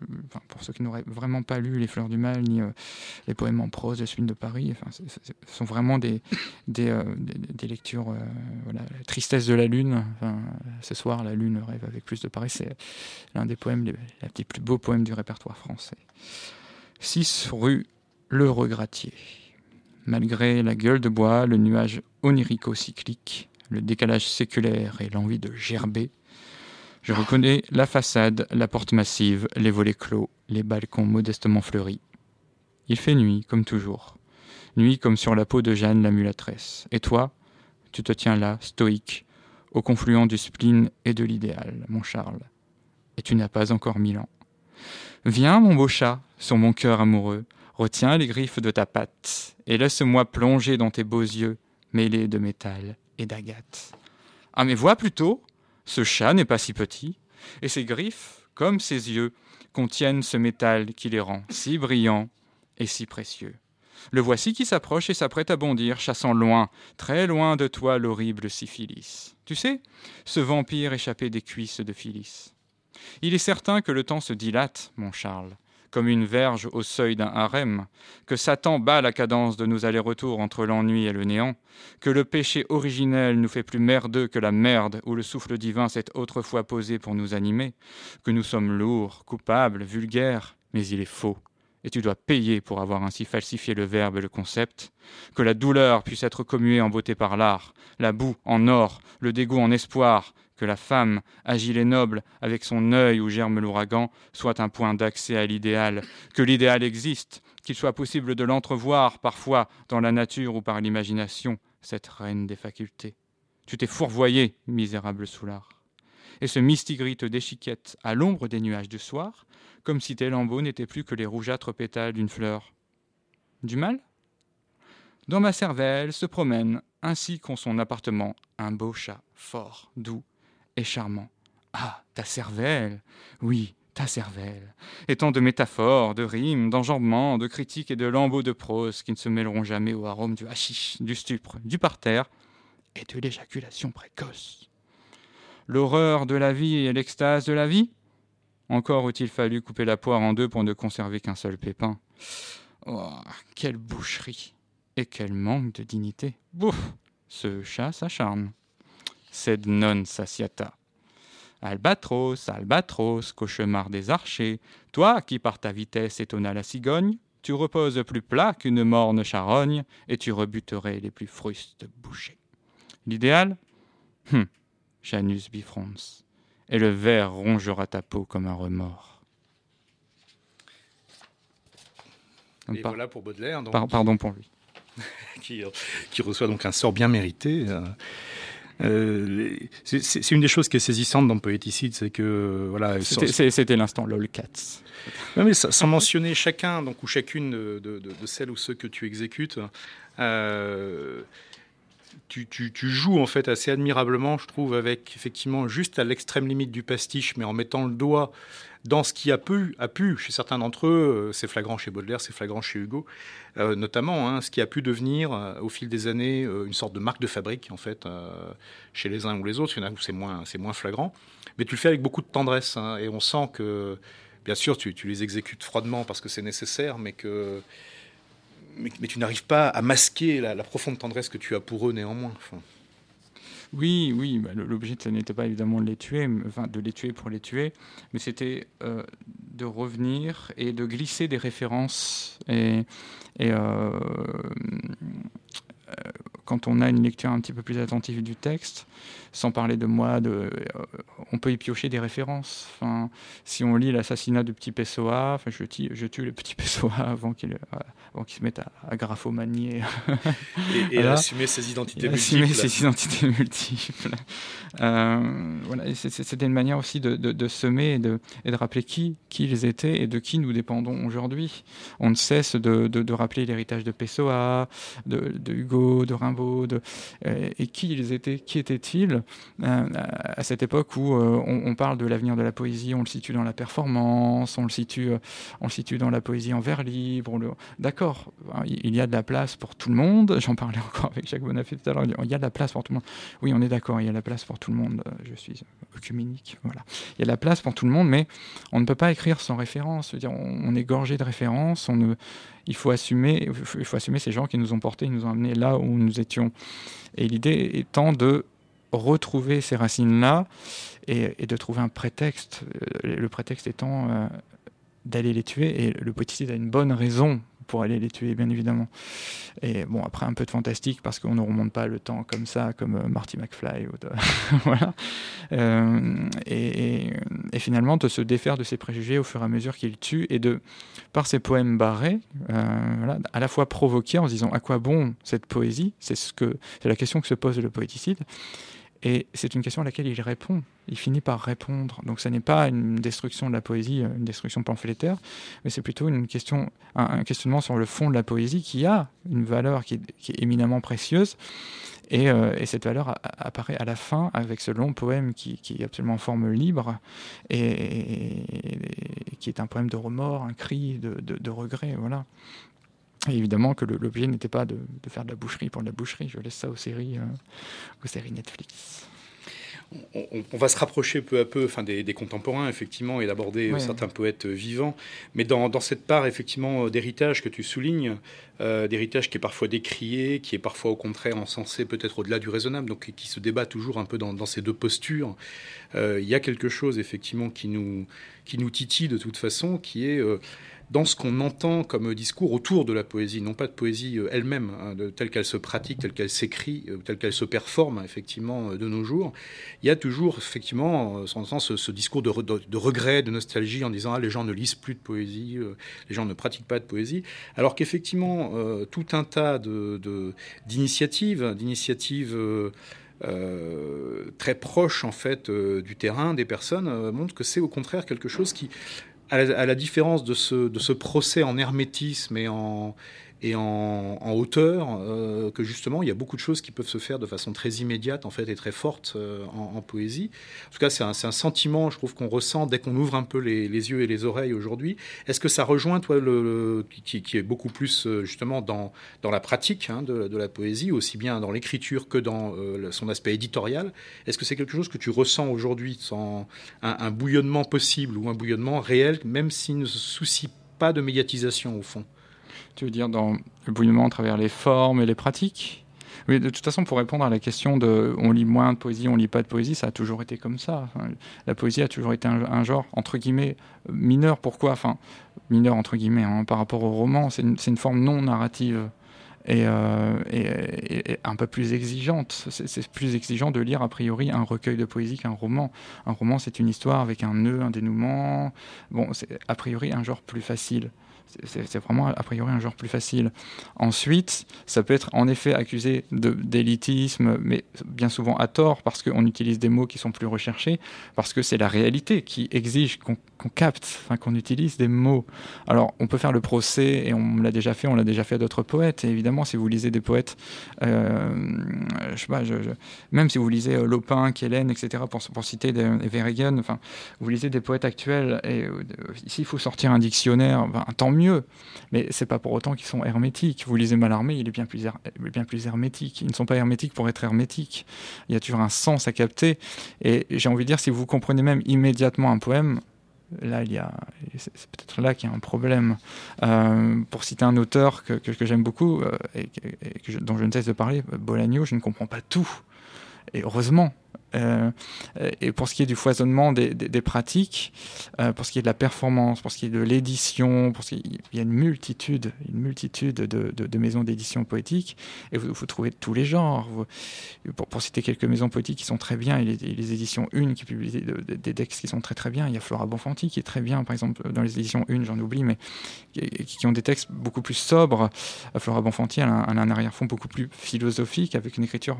pour ceux qui n'auraient vraiment pas lu Les Fleurs du Mal, ni les poèmes en prose de Spin de Paris, ce sont vraiment des, des, lectures, voilà, la tristesse de la lune. Ce soir, la lune rêve avec plus de Paris, c'est l'un des poèmes, les, les plus beaux poèmes du répertoire français. 6 rue Le Regratier. Malgré la gueule de bois, le nuage onirico-cyclique, le décalage séculaire et l'envie de gerber, je reconnais la façade, la porte massive, les volets clos, les balcons modestement fleuris. Il fait nuit, comme toujours. Nuit comme sur la peau de Jeanne la mulâtresse. Et toi, tu te tiens là, stoïque, au confluent du spleen et de l'idéal, mon Charles. Et tu n'as pas encore mille ans. Viens, mon beau chat, sur mon cœur amoureux, retiens les griffes de ta patte, et laisse-moi plonger dans tes beaux yeux, mêlés de métal et d'agate. Ah, mais vois plutôt, ce chat n'est pas si petit, et ses griffes, comme ses yeux, contiennent ce métal qui les rend si brillants et si précieux. Le voici qui s'approche et s'apprête à bondir, chassant loin, très loin de toi l'horrible syphilis. Tu sais, ce vampire échappé des cuisses de Phyllis. Il est certain que le temps se dilate, mon Charles, comme une verge au seuil d'un harem, que Satan bat la cadence de nos allers-retours entre l'ennui et le néant, que le péché originel nous fait plus merdeux que la merde où le souffle divin s'est autrefois posé pour nous animer, que nous sommes lourds, coupables, vulgaires, mais il est faux, et tu dois payer pour avoir ainsi falsifié le verbe et le concept, que la douleur puisse être commuée en beauté par l'art, la boue en or, le dégoût en espoir, que la femme, agile et noble, avec son œil où germe l'ouragan, soit un point d'accès à l'idéal, que l'idéal existe, qu'il soit possible de l'entrevoir parfois dans la nature ou par l'imagination, cette reine des facultés. Tu t'es fourvoyé, misérable soulard. Et ce mistigris te déchiquette à l'ombre des nuages du soir, comme si tes lambeaux n'étaient plus que les rougeâtres pétales d'une fleur. Du mal? Dans ma cervelle se promène, ainsi qu'en son appartement, un beau chat, fort, doux, et charmant. Ah, ta cervelle Oui, ta cervelle. Étant de métaphores, de rimes, d'enjambements, de critiques et de lambeaux de prose qui ne se mêleront jamais au arôme du hashish, du stupre, du parterre et de l'éjaculation précoce. L'horreur de la vie et l'extase de la vie? Encore eût-il fallu couper la poire en deux pour ne conserver qu'un seul pépin. Oh, quelle boucherie Et quel manque de dignité Bouf Ce chat s'acharne sed non satiata. Albatros, albatros, cauchemar des archers, toi qui par ta vitesse étonna la cigogne, tu reposes plus plat qu'une morne charogne, et tu rebuterais les plus frustes bouchers. L'idéal? Hum, Janus bifrons, et le ver rongera ta peau comme un remords. Et voilà pour Baudelaire. pardon pour lui. qui, qui, reçoit donc un sort bien mérité. Euh, euh, c'est une des choses qui est saisissante dans Poéticide, c'est que voilà. C'était l'instant lolcats. Non, mais sans mentionner chacun, donc ou chacune de, de, de, celles ou ceux que tu exécutes. Euh, tu, joues en fait assez admirablement, je trouve, avec effectivement juste à l'extrême limite du pastiche, mais en mettant le doigt dans ce qui a pu, a pu chez certains d'entre eux, euh, c'est flagrant chez Baudelaire, c'est flagrant chez Hugo, euh, notamment, hein, ce qui a pu devenir euh, au fil des années une sorte de marque de fabrique, en fait, chez les uns ou les autres. Il y en a où c'est moins, c'est moins flagrant. Mais tu le fais avec beaucoup de tendresse, hein, et on sent que, bien sûr, tu, les exécutes froidement parce que c'est nécessaire, mais que. Mais, tu n'arrives pas à masquer la, profonde tendresse que tu as pour eux néanmoins. Oui, oui, bah, l'objet n'était pas évidemment de les tuer, de les tuer pour les tuer, mais c'était euh, de revenir et de glisser des références et, et euh, euh, quand on a une lecture un petit peu plus attentive du texte, sans parler de moi, de, euh, on peut y piocher des références. Enfin, si on lit l'assassinat du petit Pessoa, enfin, je, tue, je tue le petit Pessoa avant qu'il euh, avant qu'il se mette à, à graphomanier. et, et à assumer ses identités multiples. Assumer ses identités multiples. Euh, voilà, c'était une manière aussi de, de, de semer et de, et de, rappeler qui, qui ils étaient et de qui nous dépendons aujourd'hui. On ne cesse de, de rappeler l'héritage de Pessoa, de, Hugo, de Rimbaud, et qui ils étaient, qui étaient-ils? Euh, à cette époque où euh, on, parle de l'avenir de la poésie, on le situe dans la performance, on le situe, euh, on le situe dans la poésie en vers libre. D'accord, hein, il y a de la place pour tout le monde. J'en parlais encore avec Jacques Bonafé tout à l'heure. Il y a de la place pour tout le monde. Oui, on est d'accord, il y a de la place pour tout le monde. Je suis œcuménique. Voilà. Il y a de la place pour tout le monde, mais on ne peut pas écrire sans référence. on, est gorgé de références. Il faut assumer, il faut assumer ces gens qui nous ont portés, qui nous ont amenés là où nous étions. Et l'idée étant de retrouver ces racines-là et, de trouver un prétexte, euh, le prétexte étant euh, d'aller les tuer. Et le poéticide a une bonne raison pour aller les tuer, bien évidemment. Et bon, après, un peu de fantastique parce qu'on ne remonte pas le temps comme ça, comme euh, Marty McFly. Ou voilà. Euh, et, et, finalement, de se défaire de ses préjugés au fur et à mesure qu'il tue et de, par ses poèmes barrés, voilà, à la fois provoquer en se disant à quoi bon cette poésie? C'est ce que, c'est la question que se pose le poéticide. Et c'est une question à laquelle il répond. Il finit par répondre. Donc, ce n'est pas une destruction de la poésie, une destruction pamphlétaire, mais c'est plutôt une question, un, questionnement sur le fond de la poésie qui a une valeur qui est, éminemment précieuse. Euh, et, cette valeur apparaît à la fin avec ce long poème qui, est absolument en forme libre et, qui est un poème de remords, un cri de, de regret. Voilà évidemment que l'objet n'était pas de, faire de la boucherie pour de la boucherie. Je laisse ça aux séries, euh, aux séries Netflix. On, va se rapprocher peu à peu enfin, des, contemporains, effectivement, et d'aborder certains poètes vivants. Mais dans, cette part, effectivement, d'héritage que tu soulignes, euh, d'héritage qui est parfois décrié, qui est parfois au contraire encensé peut-être au-delà du raisonnable, donc qui se débat toujours un peu dans, ces deux postures, euh, il y a quelque chose, effectivement, qui nous, qui nous titille de toute façon, qui est dans ce qu'on entend comme discours autour de la poésie, non pas de poésie euh, elle-même, hein, telle qu'elle se pratique, telle qu'elle s'écrit, euh, telle qu'elle se performe effectivement euh, de nos jours, il y a toujours effectivement sans ce, ce discours de, regret, de nostalgie en disant ah, les gens ne lisent plus de poésie, les gens ne pratiquent pas de poésie, alors qu'effectivement tout un tas d'initiatives, d'initiatives très proches en fait du terrain des personnes montrent que c'est au contraire quelque chose qui à la, différence de ce, de ce, procès en hermétisme et en, et en, hauteur, euh, que justement, il y a beaucoup de choses qui peuvent se faire de façon très immédiate, en fait, et très forte euh, en, poésie. En tout cas, c'est un, sentiment, je trouve, qu'on ressent dès qu'on ouvre un peu les, yeux et les oreilles aujourd'hui. Est-ce que ça rejoint, toi, le, qui, qui, est beaucoup plus, euh, justement, dans, dans la pratique hein, de, de, la poésie, aussi bien dans l'écriture que dans son aspect éditorial? Est-ce que c'est quelque chose que tu ressens aujourd'hui, un bouillonnement possible ou un bouillonnement réel, même s'il ne se soucie pas de médiatisation, au fond? Tu veux dire dans le bouillonnement à travers les formes et les pratiques? Oui, de toute façon, pour répondre à la question de on lit moins de poésie, on lit pas de poésie, ça a toujours été comme ça. la poésie a toujours été un, genre, entre guillemets, mineur. Pourquoi? Enfin, mineur, entre guillemets, hein, par rapport au roman, c'est une, une, forme non narrative. Et, euh, et, un peu plus exigeante. C'est plus exigeant de lire a priori un recueil de poésie qu'un roman. Un roman, c'est une histoire avec un nœud, un dénouement. Bon, c'est a priori un genre plus facile. C'est vraiment a priori un genre plus facile. Ensuite, ça peut être en effet accusé d'élitisme, mais bien souvent à tort, parce qu'on utilise des mots qui sont plus recherchés, parce que c'est la réalité qui exige qu'on capte, qu'on utilise des mots. Alors, on peut faire le procès, et on l'a déjà fait, on l'a déjà fait à d'autres poètes, évidemment, si vous lisez des poètes, euh, je sais pas, même si vous lisez euh, Lopin, Kellen, etc., pour, citer des, des vous lisez des poètes actuels, et euh, ici, faut sortir un dictionnaire, ben, tant mieux mieux. Mais c'est pas pour autant qu'ils sont hermétiques. Vous lisez Malarmé, il est bien plus, bien plus hermétique. Ils ne sont pas hermétiques pour être hermétiques. Il y a toujours un sens à capter. Et j'ai envie de dire, si vous comprenez même immédiatement un poème, là, a, c'est peut-être là qu'il y a un problème. Euh, pour citer un auteur que, que, j'aime beaucoup euh, et, dont je ne cesse de parler, Bolagno, je ne comprends pas tout. Et heureusement, euh, et pour ce qui est du foisonnement des, pratiques, euh, pour ce qui est de la performance, pour ce qui est de l'édition, pour ce il y a une multitude, une multitude de, maisons d'édition poétique, et vous, vous, trouvez tous les genres. pour, citer quelques maisons poétiques qui sont très bien, il y a les éditions Une qui publient des, textes qui sont très très bien. Il y a Flora Bonfanti qui est très bien, par exemple, dans les éditions Une, j'en oublie, mais qui, ont des textes beaucoup plus sobres. Flora Bonfanti, a un arrière-fond beaucoup plus philosophique, avec une écriture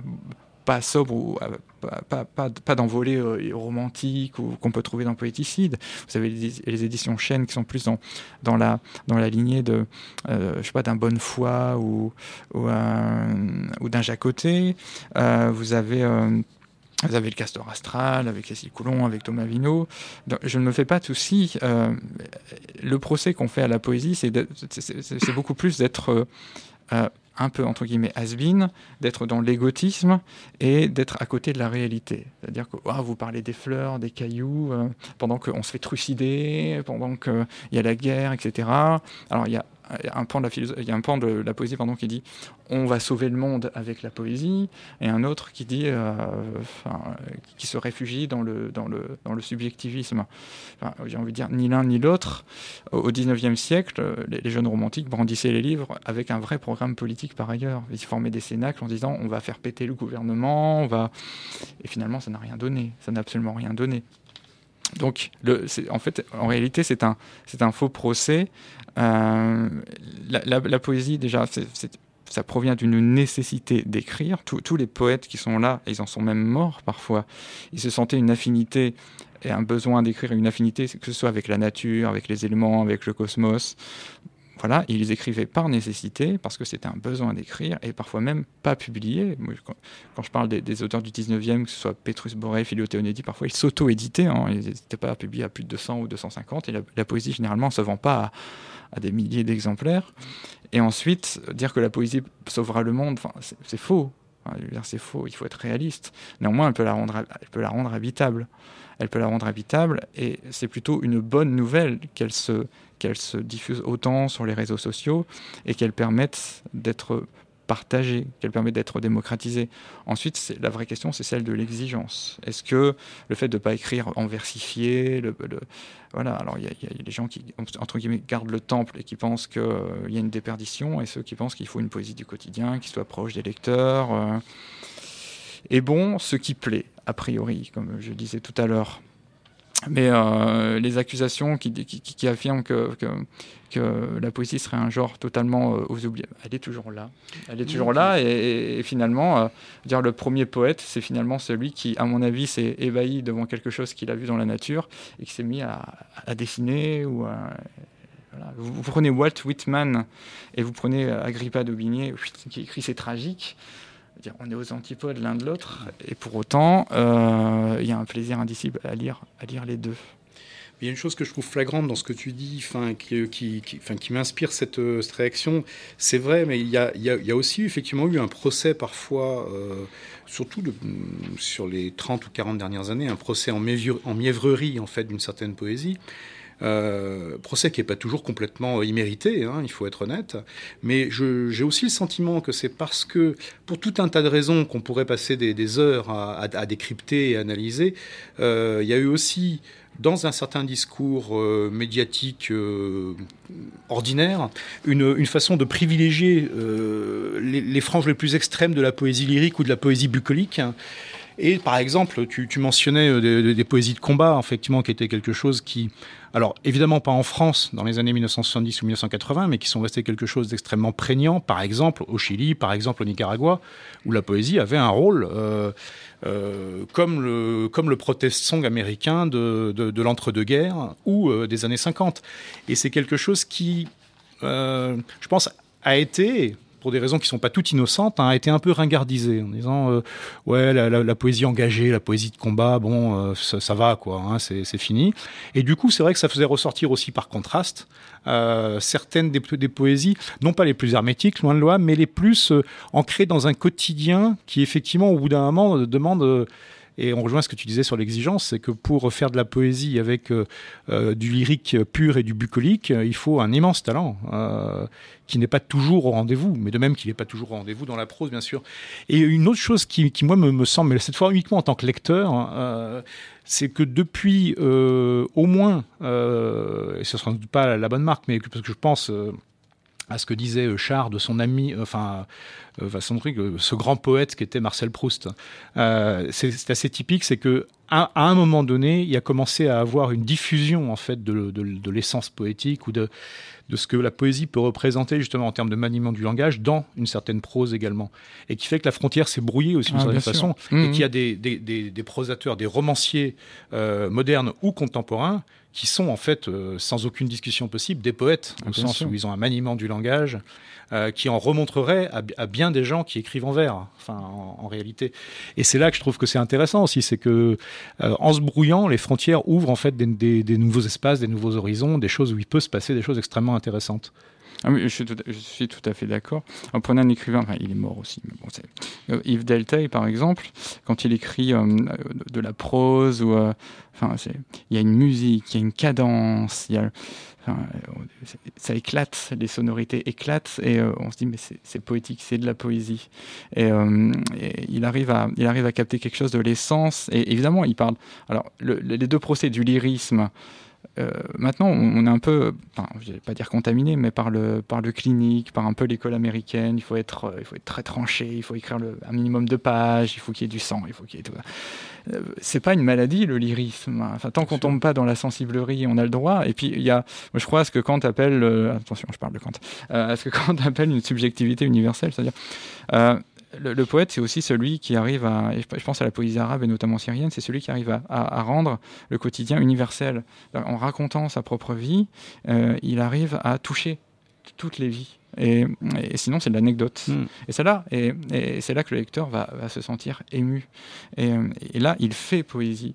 pas sobre ou euh, pas, pas, pas, d'envolée euh, romantique ou qu'on peut trouver dans Poéticide. Vous avez les, éditions Chênes qui sont plus dans, dans, la, dans la lignée de, euh, je sais pas, d'un Bonne Foi ou, ou, d'un Jacoté. vous avez vous avez le Castor Astral avec Cécile Coulon, avec Thomas Vino. je ne me fais pas de soucis. le procès qu'on fait à la poésie, c'est beaucoup plus d'être un peu entre guillemets has d'être dans l'égotisme et d'être à côté de la réalité. C'est-à-dire que vous parlez des fleurs, des cailloux, euh, pendant qu'on se fait trucider, pendant qu'il y a la guerre, etc. Alors il y a il y a un pan de la poésie pardon, qui dit on va sauver le monde avec la poésie, et un autre qui dit euh, qui se réfugie dans le, dans le, dans le subjectivisme. J'ai envie de dire ni l'un ni l'autre. Au XIXe siècle, les, jeunes romantiques brandissaient les livres avec un vrai programme politique par ailleurs. Ils formaient des cénacles en disant on va faire péter le gouvernement, on va... et finalement ça n'a rien donné, ça n'a absolument rien donné. Donc, en fait, en réalité, c'est un, c'est un faux procès. Euh, la, poésie, déjà, ça provient d'une nécessité d'écrire. Tous les poètes qui sont là, ils en sont même morts parfois, ils se sentaient une affinité et un besoin d'écrire une affinité, que ce soit avec la nature, avec les éléments, avec le cosmos. Voilà, ils écrivaient par nécessité, parce que c'était un besoin d'écrire, et parfois même pas publié. quand, je parle des, auteurs du 19e, que ce soit Petrus Boré, Philothéonidi, parfois ils s'auto-éditaient, hein, ils n'étaient pas publiés à plus de 200 ou 250, et la, poésie généralement ne se vend pas à, des milliers d'exemplaires. Et ensuite, dire que la poésie sauvera le monde, c'est faux. c'est faux, il faut être réaliste. Néanmoins, elle peut la rendre, elle peut la rendre habitable. Elle peut la rendre habitable, et c'est plutôt une bonne nouvelle qu'elle se, qu'elles se diffusent autant sur les réseaux sociaux et qu'elles permettent d'être partagées, qu'elles permettent d'être démocratisées. Ensuite, la vraie question, c'est celle de l'exigence. Est-ce que le fait de ne pas écrire en versifié, voilà, alors il y, a des gens qui, entre guillemets, gardent le temple et qui pensent qu'il y a une déperdition, et ceux qui pensent qu'il faut une poésie du quotidien, qui soit proche des lecteurs. Euh. Et bon, ce qui plaît, a priori, comme je disais tout à l'heure. Mais euh, les accusations qui, qui, affirment que, que, la poésie serait un genre totalement euh, aux oubliés, elle est toujours là. Elle est toujours là et, finalement, euh, dire le premier poète, c'est finalement celui qui, à mon avis, s'est ébahi devant quelque chose qu'il a vu dans la nature et qui s'est mis à, dessiner ou vous, prenez Walt Whitman et vous prenez Agrippa d'Aubigné qui écrit C'est tragique on est aux antipodes l'un de l'autre, et pour autant, euh, il y a un plaisir indicible à lire, à lire les deux. Il y a une chose que je trouve flagrante dans ce que tu dis, fin, qui, m'inspire cette, cette, réaction. C'est vrai, mais il y, a, aussi effectivement eu un procès parfois, euh, surtout sur les 30 ou 40 dernières années, un procès en, en mièvrerie en fait d'une certaine poésie. Euh, procès qui n'est pas toujours complètement immérité, hein, il faut être honnête. Mais j'ai aussi le sentiment que c'est parce que, pour tout un tas de raisons qu'on pourrait passer des, heures à, décrypter et analyser, euh, il y a eu aussi dans un certain discours euh, médiatique ordinaire, une, façon de privilégier les, franges les plus extrêmes de la poésie lyrique ou de la poésie bucolique. Et par exemple, tu, mentionnais des, des, poésies de combat, effectivement, qui étaient quelque chose qui alors évidemment pas en France dans les années 1970 ou 1980, mais qui sont restés quelque chose d'extrêmement prégnant, par exemple au Chili, par exemple au Nicaragua, où la poésie avait un rôle euh, euh, comme, le, comme le protest song américain de, de, l'entre-deux-guerres ou euh, des années 50. Et c'est quelque chose qui, je pense, a été, pour des raisons qui sont pas toutes innocentes, hein, a été un peu ringardisé en disant euh, ouais la, poésie engagée, la poésie de combat, bon euh, ça, va quoi, hein, c'est fini. Et du coup c'est vrai que ça faisait ressortir aussi par contraste euh, certaines des, poésies, non pas les plus hermétiques loin de loi, mais les plus ancrées dans un quotidien qui effectivement au bout d'un moment demande et on rejoint ce que tu disais sur l'exigence, c'est que pour faire de la poésie avec euh, euh, du lyrique pur et du bucolique, euh, il faut un immense talent qui n'est pas toujours au rendez-vous, mais de même qu'il n'est pas toujours au rendez-vous dans la prose, bien sûr. Et une autre chose qui, moi, me, semble, mais cette fois uniquement en tant que lecteur, hein, c'est que depuis au moins, et ce ne sera pas la bonne marque, mais parce que je pense à ce que disait euh, Char de son ami, euh, enfin, euh, truc, ce grand poète qui était Marcel Proust. c'est assez typique, c'est que à, un moment donné, il a commencé à avoir une diffusion en fait de, de, l'essence poétique ou de, de ce que la poésie peut représenter justement en termes de maniement du langage dans une certaine prose également, et qui fait que la frontière s'est brouillée aussi d'une ah, certaine façon, et mmh, qu'il y a des, des, des, prosateurs, des romanciers modernes ou contemporains qui sont en fait, euh, sans aucune discussion possible, des poètes, au sens où ils ont un maniement du langage euh, qui en remontrerait à, bien des gens qui écrivent en vers, enfin, en, réalité. Et c'est là que je trouve que c'est intéressant aussi, c'est que euh, en se brouillant, les frontières ouvrent en fait des, nouveaux espaces, des nouveaux horizons, des choses où il peut se passer des choses extrêmement intéressantes. Ah je suis tout, à fait d'accord. En prenant un écrivain, enfin, il est mort aussi, mais euh, Yves Delteil, par exemple, quand il écrit euh, de la prose, enfin, il y a une musique, il y a une cadence, il y a, euh, ça éclate, les sonorités éclatent, et euh, on se dit, mais c'est poétique, c'est de la poésie. Et, euh, et il, arrive à, il arrive à capter quelque chose de l'essence, et évidemment, il parle. Alors, le- les deux procès du lyrisme, euh, maintenant, on est un peu, enfin, je vais pas dire contaminé, mais par le, par le clinique, par un peu l'école américaine. Il faut être, euh, il faut être très tranché, il faut écrire le, un minimum de pages, il faut qu'il y ait du sang, il faut qu'il y ait tout ça. Euh, c'est pas une maladie, le lyrisme. Enfin, tant qu'on tombe pas dans la sensiblerie, on a le droit. Et puis, il y a, je crois à ce que Kant appelle, euh, attention, je parle de Kant, à ce que Kant appelle une subjectivité universelle, c'est-à-dire, le, poète, c'est aussi celui qui arrive à, je pense à la poésie arabe et notamment syrienne, c'est celui qui arrive à, rendre le quotidien universel. En racontant sa propre vie, euh, il arrive à toucher toutes les vies. Et, et sinon, c'est de l'anecdote. Mm. Et c'est là, et, et c'est là que le lecteur va, va se sentir ému. Et, et là, il fait poésie.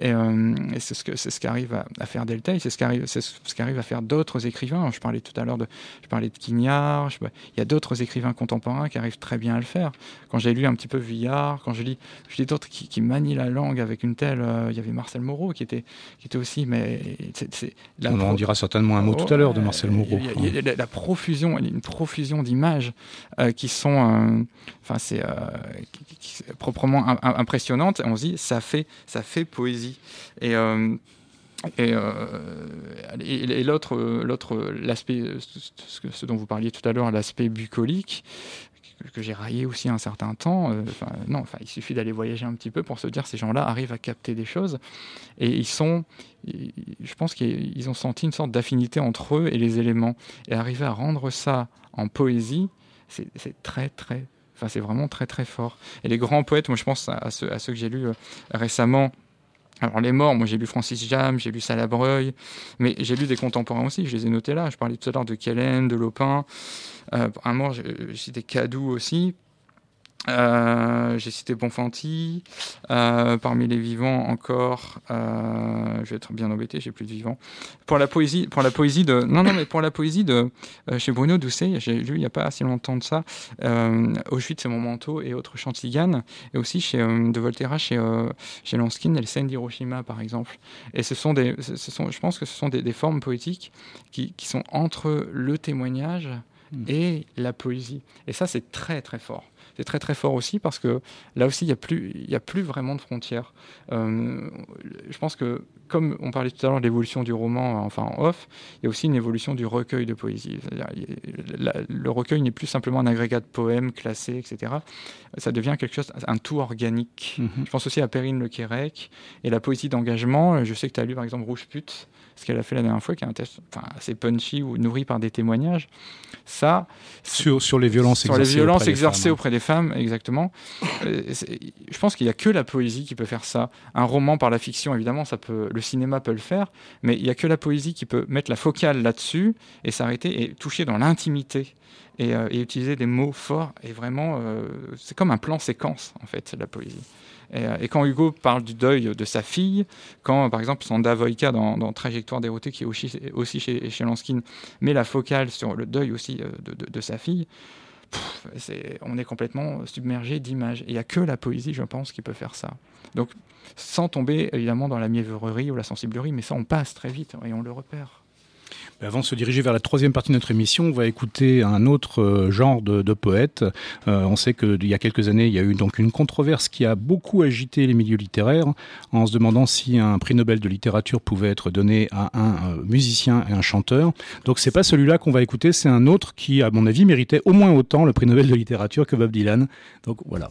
Et, euh, et c'est ce que c'est ce qu'arrive à, à faire Delteil, c'est ce qu'arrive c'est ce qu'arrive à faire d'autres écrivains. Je parlais tout à l'heure de, je parlais de Quignard. je- il y a d'autres écrivains contemporains qui arrivent très bien à le faire. Quand j'ai lu un petit peu Vuillard, quand je lis, je lis d'autres qui, qui manient la langue avec une telle. euh, il y avait Marcel Moreau qui était, qui était aussi, mais c'est, On en dira certainement un mot tout à l'heure de Marcel Moreau. y a- il y a la, profusion, une profusion d'images euh, qui sont, euh, enfin c'est euh, proprement im- im- impressionnantes. Et on se dit, ça fait, ça fait poésie. Et et, l'autre, l'autre, l'aspect, ce dont vous parliez tout à l'heure, l'aspect bucolique, que, j'ai raillé aussi un certain temps. euh, non, enfin, il suffit d'aller voyager un petit peu pour se dire ces gens-là arrivent à capter des choses et ils sont, je pense qu'ils ils ont senti une sorte d'affinité entre eux et les éléments et arriver à rendre ça en poésie, c'est très très, enfin c'est vraiment très très fort. Et les grands poètes, moi je pense à, à ceux, à ceux que j'ai lus euh, récemment. Alors les morts, moi j'ai lu Francis Jam, j'ai lu Salabreuil, mais j'ai lu des contemporains aussi, je les ai notés là. Je parlais tout à l'heure de Kellen, de Lopin. Euh, un mort, j'ai cité Cadou aussi. Euh, j'ai cité Bonfanti. Euh, parmi les vivants encore, euh, je vais être bien embêté, j'ai plus de vivants. Pour la poésie, pour la poésie de, non non mais pour la poésie de chez Bruno Doucet, j'ai lu il n'y a pas si longtemps de ça, Auschwitz c'est mon manteau et autres Chantigan, et aussi chez de Volterra chez chez Lanskin et le scène d'Hiroshima par exemple. Et ce sont des, ce ce sont, je pense que ce sont des, des formes poétiques qui, qui sont entre le témoignage et la poésie. Et ça c'est très très fort. C'est très très fort aussi parce que là aussi il n'y a, plus- y a plus vraiment de frontières. Euh, je pense que comme on parlait tout à l'heure de l'évolution du roman, enfin en off, il y a aussi une évolution du recueil de poésie. La- le recueil n'est plus simplement un agrégat de poèmes classés, etc. Ça devient quelque chose, un tout organique. Mhm. Je pense aussi à Perrine Le Quérec et la poésie d'engagement. Je sais que tu as lu par exemple Rouge Pute, ce qu'elle a fait la dernière fois, qui est un texte enfin, assez punchy ou nourri par des témoignages. Ça, Sur, sur les violences sur les exercées violences auprès des exercées femmes, hein. auprès des femmes, exactement. Euh, je pense qu'il n'y a que la poésie qui peut faire ça. Un roman par la fiction, évidemment, ça peut, le cinéma peut le faire, mais il n'y a que la poésie qui peut mettre la focale là-dessus et s'arrêter et toucher dans l'intimité et, euh, et utiliser des mots forts. Et vraiment, euh, c'est comme un plan séquence, en fait, la poésie. Et, euh, et quand Hugo parle du deuil de sa fille, quand par exemple Sanda Wojka dans, Trajectoire dérotée, qui est aussi, aussi chez, chez Lanskin, met la focale sur le deuil aussi euh, de, de- sa fille, on est complètement submergé d'images. Il n'y a que la poésie, je pense, qui peut faire ça. Donc, sans tomber évidemment dans la mièvrerie ou la sensiblerie, mais ça, on passe très vite et on le repère. Avant de se diriger vers la troisième partie de notre émission, on va écouter un autre euh, genre de, de poète. Euh, on sait qu'il y a quelques années, il y a eu donc une controverse qui a beaucoup agité les milieux littéraires en se demandant si un prix Nobel de littérature pouvait être donné à un euh, musicien et un chanteur. Donc c'est pas celui-là qu'on va écouter, c'est un autre qui, à mon avis, méritait au moins autant le prix Nobel de littérature que Bob Dylan. Donc voilà.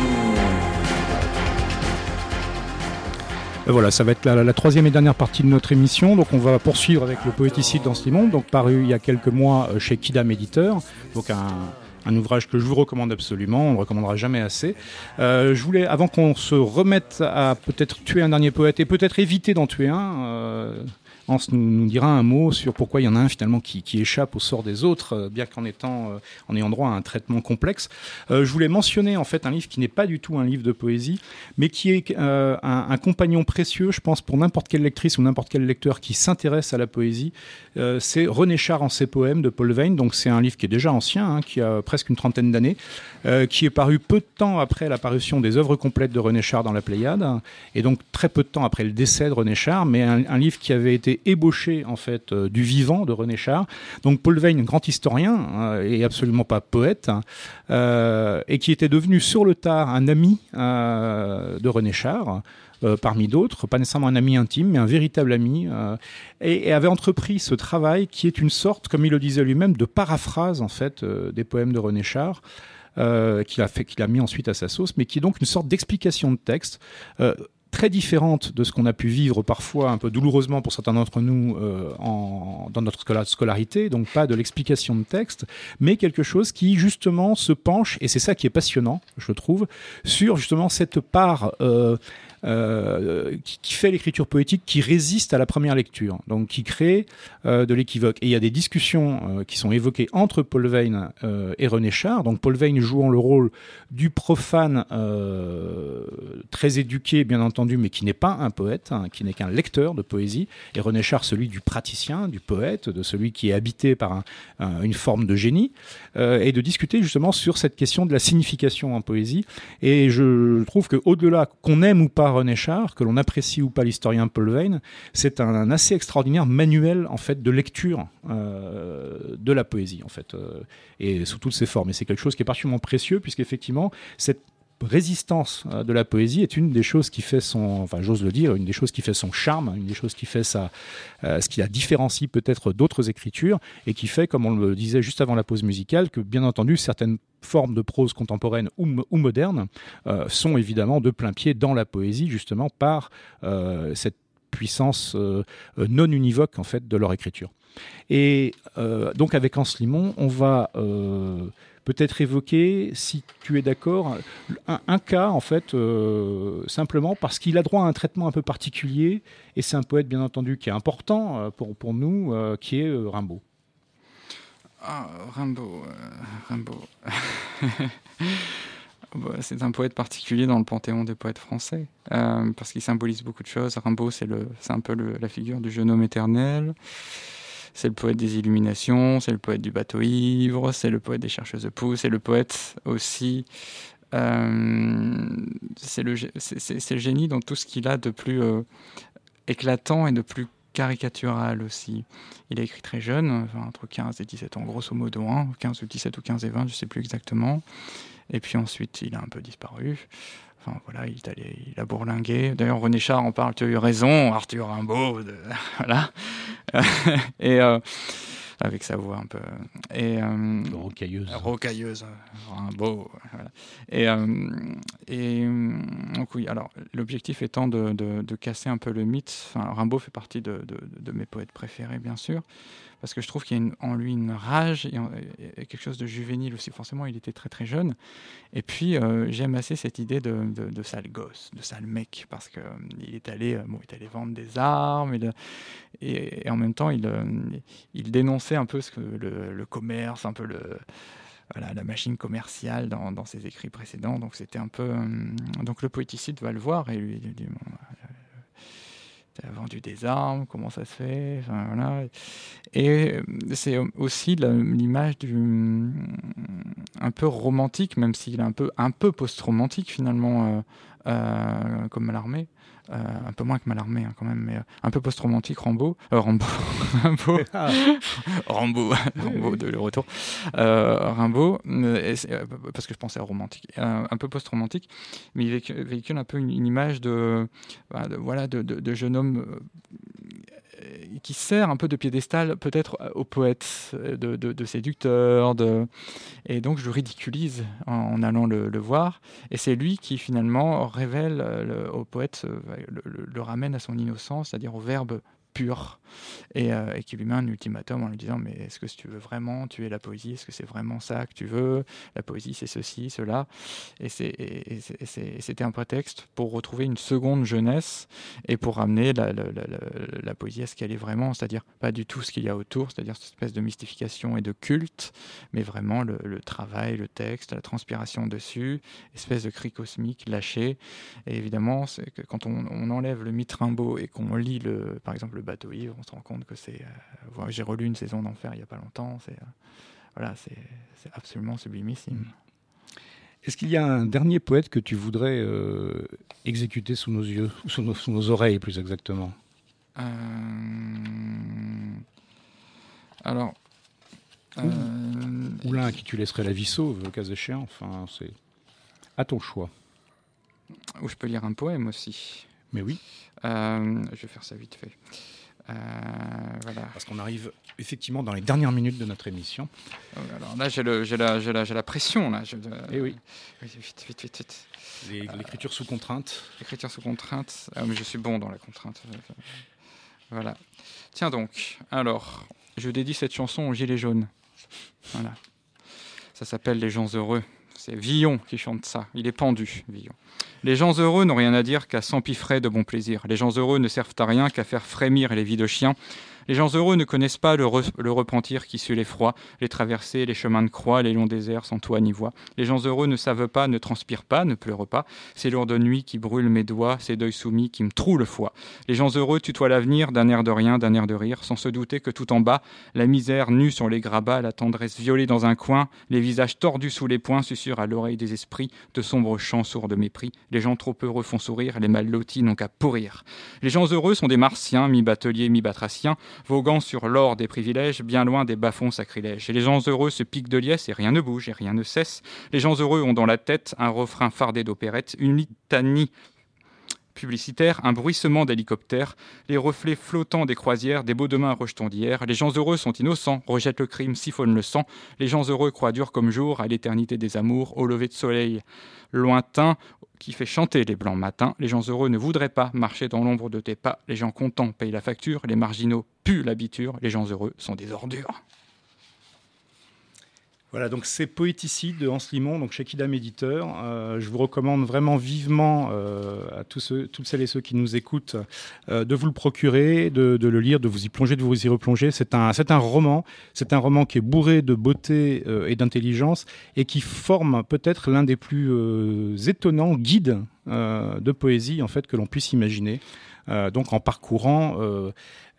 Voilà, ça va être la, troisième et dernière partie de notre émission. Donc, on va poursuivre avec le poéticide dans ce monde, donc paru il y a quelques mois euh, chez Kidam Éditeur. Donc, un, ouvrage que je vous recommande absolument, on ne recommandera jamais assez. Euh, je voulais, avant qu'on se remette à peut-être tuer un dernier poète et peut-être éviter d'en tuer un, euh, Nous, dira un mot sur pourquoi il y en a un finalement qui, échappe au sort des autres, euh, bien qu'en étant, euh, en ayant droit à un traitement complexe. Euh, je voulais mentionner en fait un livre qui n'est pas du tout un livre de poésie, mais qui est un, compagnon précieux, je pense, pour n'importe quelle lectrice ou n'importe quel lecteur qui s'intéresse à la poésie. C'est René Char en ses poèmes de Paul Veyne. Donc c'est un livre qui est déjà ancien, hein, qui a presque une trentaine d'années, qui est paru peu de temps après la parution des œuvres complètes de René Char dans la Pléiade, et donc très peu de temps après le décès de René Char, mais un, un livre qui avait été ébauché en fait euh, du vivant de René Char. Donc Paul Veyne, grand historien euh, et absolument pas poète, hein, euh, et qui était devenu sur le tard un ami de René Char. parmi d'autres, pas nécessairement un ami intime, mais un véritable ami, et, avait entrepris ce travail qui est une sorte, comme il le disait lui-même, de paraphrase en fait des poèmes de René Char. Qu'il a fait, qu'il a mis ensuite à sa sauce, mais qui est donc une sorte d'explication de texte très différente de ce qu'on a pu vivre parfois un peu douloureusement pour certains d'entre nous euh, en, dans notre scola- scolarité, donc pas de l'explication de texte, mais quelque chose qui justement se penche, et c'est ça qui est passionnant, je trouve, sur justement cette part euh, euh, qui, fait l'écriture poétique, qui résiste à la première lecture, donc qui crée euh, de l'équivoque. Et il y a des discussions euh, qui sont évoquées entre Paul Veyne et René Char, donc Paul Veyne jouant le rôle du profane très éduqué, bien entendu, mais qui n'est pas un poète, hein, qui n'est qu'un lecteur de poésie, et René Char celui du praticien, du poète, de celui qui est habité par un- un- une forme de génie, et de discuter justement sur cette question de la signification en poésie. Et je trouve que au-delà qu'on aime ou pas René Char, que l'on apprécie ou pas l'historien Paul Veyne, c'est un, un assez extraordinaire manuel en fait de lecture euh, de la poésie en fait, euh, et sous toutes ses formes. Et c'est quelque chose qui est particulièrement précieux puisqu'effectivement cette résistance euh, de la poésie est une des choses qui fait son, enfin j'ose le dire, une des choses qui fait son charme, une des choses qui fait sa, euh, ce qui la différencie peut-être d'autres écritures et qui fait, comme on le disait juste avant la pause musicale, que bien entendu certaines formes de prose contemporaine ou, mo- ou moderne euh, sont évidemment de plein pied dans la poésie justement par cette puissance non univoque en fait de leur écriture. Et donc avec Limon, on va peut-être évoquer, si tu es d'accord, un, cas, en fait, euh, simplement parce qu'il a droit à un traitement un peu particulier, et c'est un poète, bien entendu, qui est important euh, pour, pour nous, euh, qui est Rimbaud. Ah, Rimbaud, Rimbaud. Bah, c'est un poète particulier dans le panthéon des poètes français, parce qu'il symbolise beaucoup de choses. Rimbaud, c'est un peu la figure du jeune homme éternel. C'est le poète des illuminations, c'est le poète du bateau ivre, c'est le poète des chercheuses de poux, c'est le poète aussi. Euh, c'est le, génie dans tout ce qu'il a de plus euh, éclatant et de plus caricatural aussi. Il a écrit très jeune, entre 15 et 17 ans, grosso modo, 15 hein, ou 17 ou 15 et 20, je ne sais plus exactement. Et puis ensuite, il a un peu disparu. Enfin voilà, il, allé, il a bourlingué. D'ailleurs, René Char en parle, tu as eu raison, Arthur Rimbaud, de, voilà. et euh, avec sa voix un peu. Et, euh, rocailleuse. Rocailleuse, Rimbaud. Voilà. Et, euh, et donc oui, alors l'objectif étant de, de, de, casser un peu le mythe. Enfin, Rimbaud fait partie de, de mes poètes préférés, bien sûr parce que je trouve qu'il y a en lui une rage et, quelque chose de juvénile aussi. Forcément, il était très très jeune. Et puis, euh, j'aime assez cette idée de, sale gosse, de sale mec, parce qu'il euh, est, allé, euh, bon, est allé vendre des armes et, en même temps, il, dénonçait un peu le, commerce, un peu la machine commerciale dans, ses écrits précédents. Donc c'était un peu. donc le poéticide va le voir et lui dit tu as vendu des armes, comment ça se fait voilà. Et euh, c'est aussi l'image du un peu romantique, même s'il est un peu, un peu post-romantique finalement, euh, euh, comme Malarmé. Euh, un peu moins que Malarmé hein, quand même, mais un peu post-romantique, Rambo, Rambo, Rambo, ah. Rambo, Rambo de le retour, Rambo, parce que je pensais à romantique, un peu post-romantique, mais il véhicule un peu une, image de, bah, de voilà, de, de, de, jeune homme qui sert un peu de piédestal peut-être euh, aux poètes, euh, de. De... Et donc je le ridiculise en, allant le, voir. Et c'est lui qui finalement révèle euh, au poète, le, le, ramène à son innocence, c'est-à-dire au verbe pur euh, et, qui lui met un ultimatum en lui disant mais est-ce que tu veux vraiment tuer la poésie Est-ce que c'est vraiment ça que tu veux? La poésie c'est ceci, cela. Et c'était un prétexte pour retrouver une seconde jeunesse et pour ramener la, poésie à ce qu'elle est vraiment, c'est-à-dire pas du tout ce qu'il y a autour, c'est-à-dire cette espèce de mystification et de culte, mais vraiment le, travail, le texte, la transpiration dessus, espèce de cri cosmique lâché. Et évidemment, que quand on, enlève le mythe Rimbaud et qu'on lit le, par exemple le bateau ivre, on se rend compte que c'est. Euh, j'ai relu une saison d'enfer il n'y a pas longtemps. C'est euh, voilà, c'est absolument sublimissime. Mm. Est-ce qu'il y a un dernier poète que tu voudrais euh, exécuter sous nos yeux, sous nos, sous nos oreilles plus exactement? Alors. Ou, l'un à qui tu laisserais la vie sauve, le cas échéant. Enfin, c'est à ton choix. Ou je peux lire un poème aussi. Mais oui. je vais faire ça vite fait. Euh, voilà. Parce qu'on arrive effectivement dans les dernières minutes de notre émission. Oh, alors là, j'ai la, la, la, pression. Là. Eh oui. Vite, vite, vite, vite. L'écriture sous contrainte. L'écriture sous contrainte. Ah, mais je suis bon dans la contrainte. Voilà. Tiens donc, alors, je dédie cette chanson aux Gilets jaunes. Voilà. Ça s'appelle Les gens heureux. C'est Villon qui chante ça. Il est pendu, Villon. Les gens heureux n'ont rien à dire qu'à s'empiffrer de bon plaisir. Les gens heureux ne servent à rien qu'à faire frémir les vies de chiens. Les gens heureux ne connaissent pas le, repentir qui suit l'effroi, les traversées, les chemins de croix, les longs déserts sans toit ni voix. Les gens heureux ne savent pas, ne transpirent pas, ne pleurent pas. Ces lourdes nuits qui brûlent mes doigts, ces deuils soumis qui me trouent le foie. Les gens heureux tutoient l'avenir d'un air de rien, d'un air de rire, sans se douter que tout en bas, la misère nue sur les grabats, la tendresse violée dans un coin, les visages tordus sous les poings susurrent à l'oreille des esprits de sombres chants sourds de mépris. Les gens trop heureux font sourire, les mal lotis n'ont qu'à pourrir. Les gens heureux sont des martiens, mi-bateliers, mi-batraciens, voguant sur l'or des privilèges, bien loin des bas-fonds sacrilèges. Et les gens heureux se piquent de liesse et rien ne bouge et rien ne cesse. Les gens heureux ont dans la tête un refrain fardé d'opérette, une litanie publicitaire, un bruissement d'hélicoptères, les reflets flottants des croisières, des beaux demain rejetons d'hier. Les gens heureux sont innocents, rejettent le crime, siphonnent le sang. Les gens heureux croient dur comme jour à l'éternité des amours, au lever de soleil lointain, qui fait chanter les blancs matins. Les gens heureux ne voudraient pas marcher dans l'ombre de tes pas. Les gens contents payent la facture. Les marginaux puent l'habiture. Les gens heureux sont des ordures. Voilà, donc c'est Poéticide de Hans Limon, donc chez Kidam Éditeur. Euh, je vous recommande vraiment vivement euh, à tous ceux, toutes celles et ceux qui nous écoutent euh, de vous le procurer, de, le lire, de vous y plonger, de vous y replonger. C'est un, c'est un roman, c'est un roman qui est bourré de beauté et d'intelligence et qui forme peut-être l'un des plus étonnants guides de poésie en fait que l'on puisse imaginer. Donc en parcourant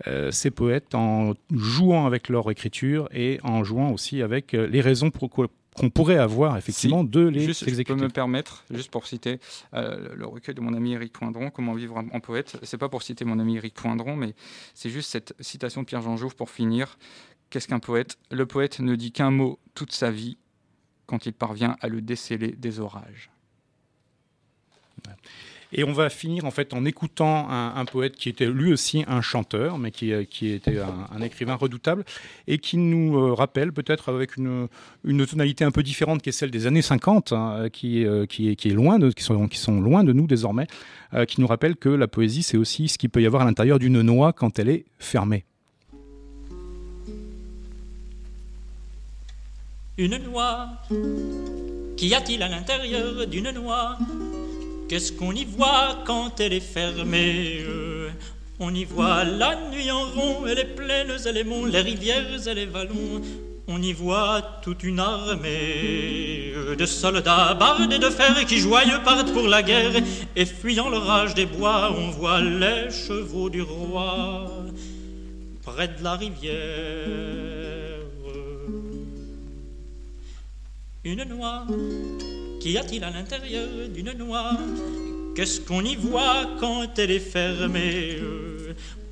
euh, ces poètes en jouant avec leur écriture et en jouant aussi avec euh, les raisons pour qu'on pourrait avoir effectivement si, de les juste, exécuter. Je peux me permettre, juste pour citer euh, le recueil de mon ami Éric Poindron, Comment vivre en poète. C'est pas pour citer mon ami Éric Poindron, mais c'est juste cette citation de Pierre-Jean Jouve pour finir. Qu'est-ce qu'un poète? Le poète ne dit qu'un mot toute sa vie quand il parvient à le déceler des orages. Ouais. Et on va finir en fait en écoutant un, poète qui était lui aussi un chanteur, mais qui, qui était un, écrivain redoutable et qui nous euh, rappelle peut-être avec une, tonalité un peu différente qui est celle des années 50, hein, qui, euh, qui, est, loin qui sont, loin de nous désormais, euh, qui nous rappelle que la poésie c'est aussi ce qu'il peut y avoir à l'intérieur d'une noix quand elle est fermée. Une noix, qu'y a-t-il à l'intérieur d'une noix? Qu'est-ce qu'on y voit quand elle est fermée? On y voit la nuit en rond et les plaines et les monts, les rivières et les vallons. On y voit toute une armée de soldats bardés de fer qui joyeux partent pour la guerre et fuyant l'orage des bois, on voit les chevaux du roi près de la rivière. Une noix Qu'y a-t-il à l'intérieur d'une noix? Qu'est-ce qu'on y voit quand elle est fermée?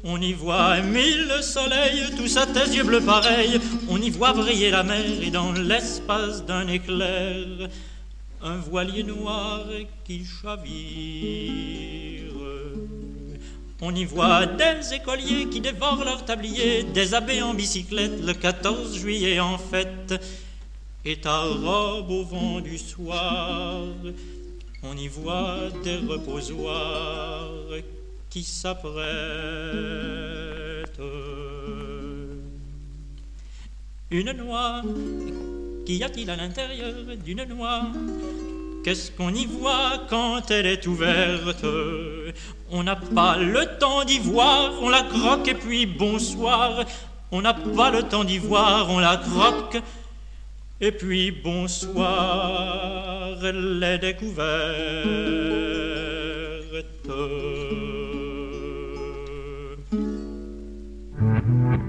On y voit mille soleils, tous à tes yeux bleus pareils. On y voit briller la mer et dans l'espace d'un éclair, un voilier noir qui chavire. On y voit des écoliers qui dévorent leur tablier, des abbés en bicyclette le 14 juillet en fête et ta robe au vent du soir. On y voit des reposoirs qui s'apprêtent. Une noix, qu'y a-t-il à l'intérieur d'une noix? Qu'est-ce qu'on y voit quand elle est ouverte? On n'a pas le temps d'y voir, on la croque et puis bonsoir. On n'a pas le temps d'y voir, on la croque et puis bonsoir, les découvertes.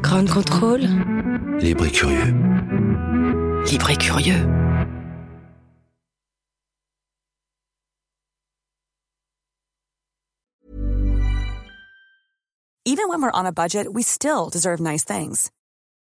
Grand contrôle. Libre et curieux. Libre et curieux. Even when we're on a budget, we still deserve nice things.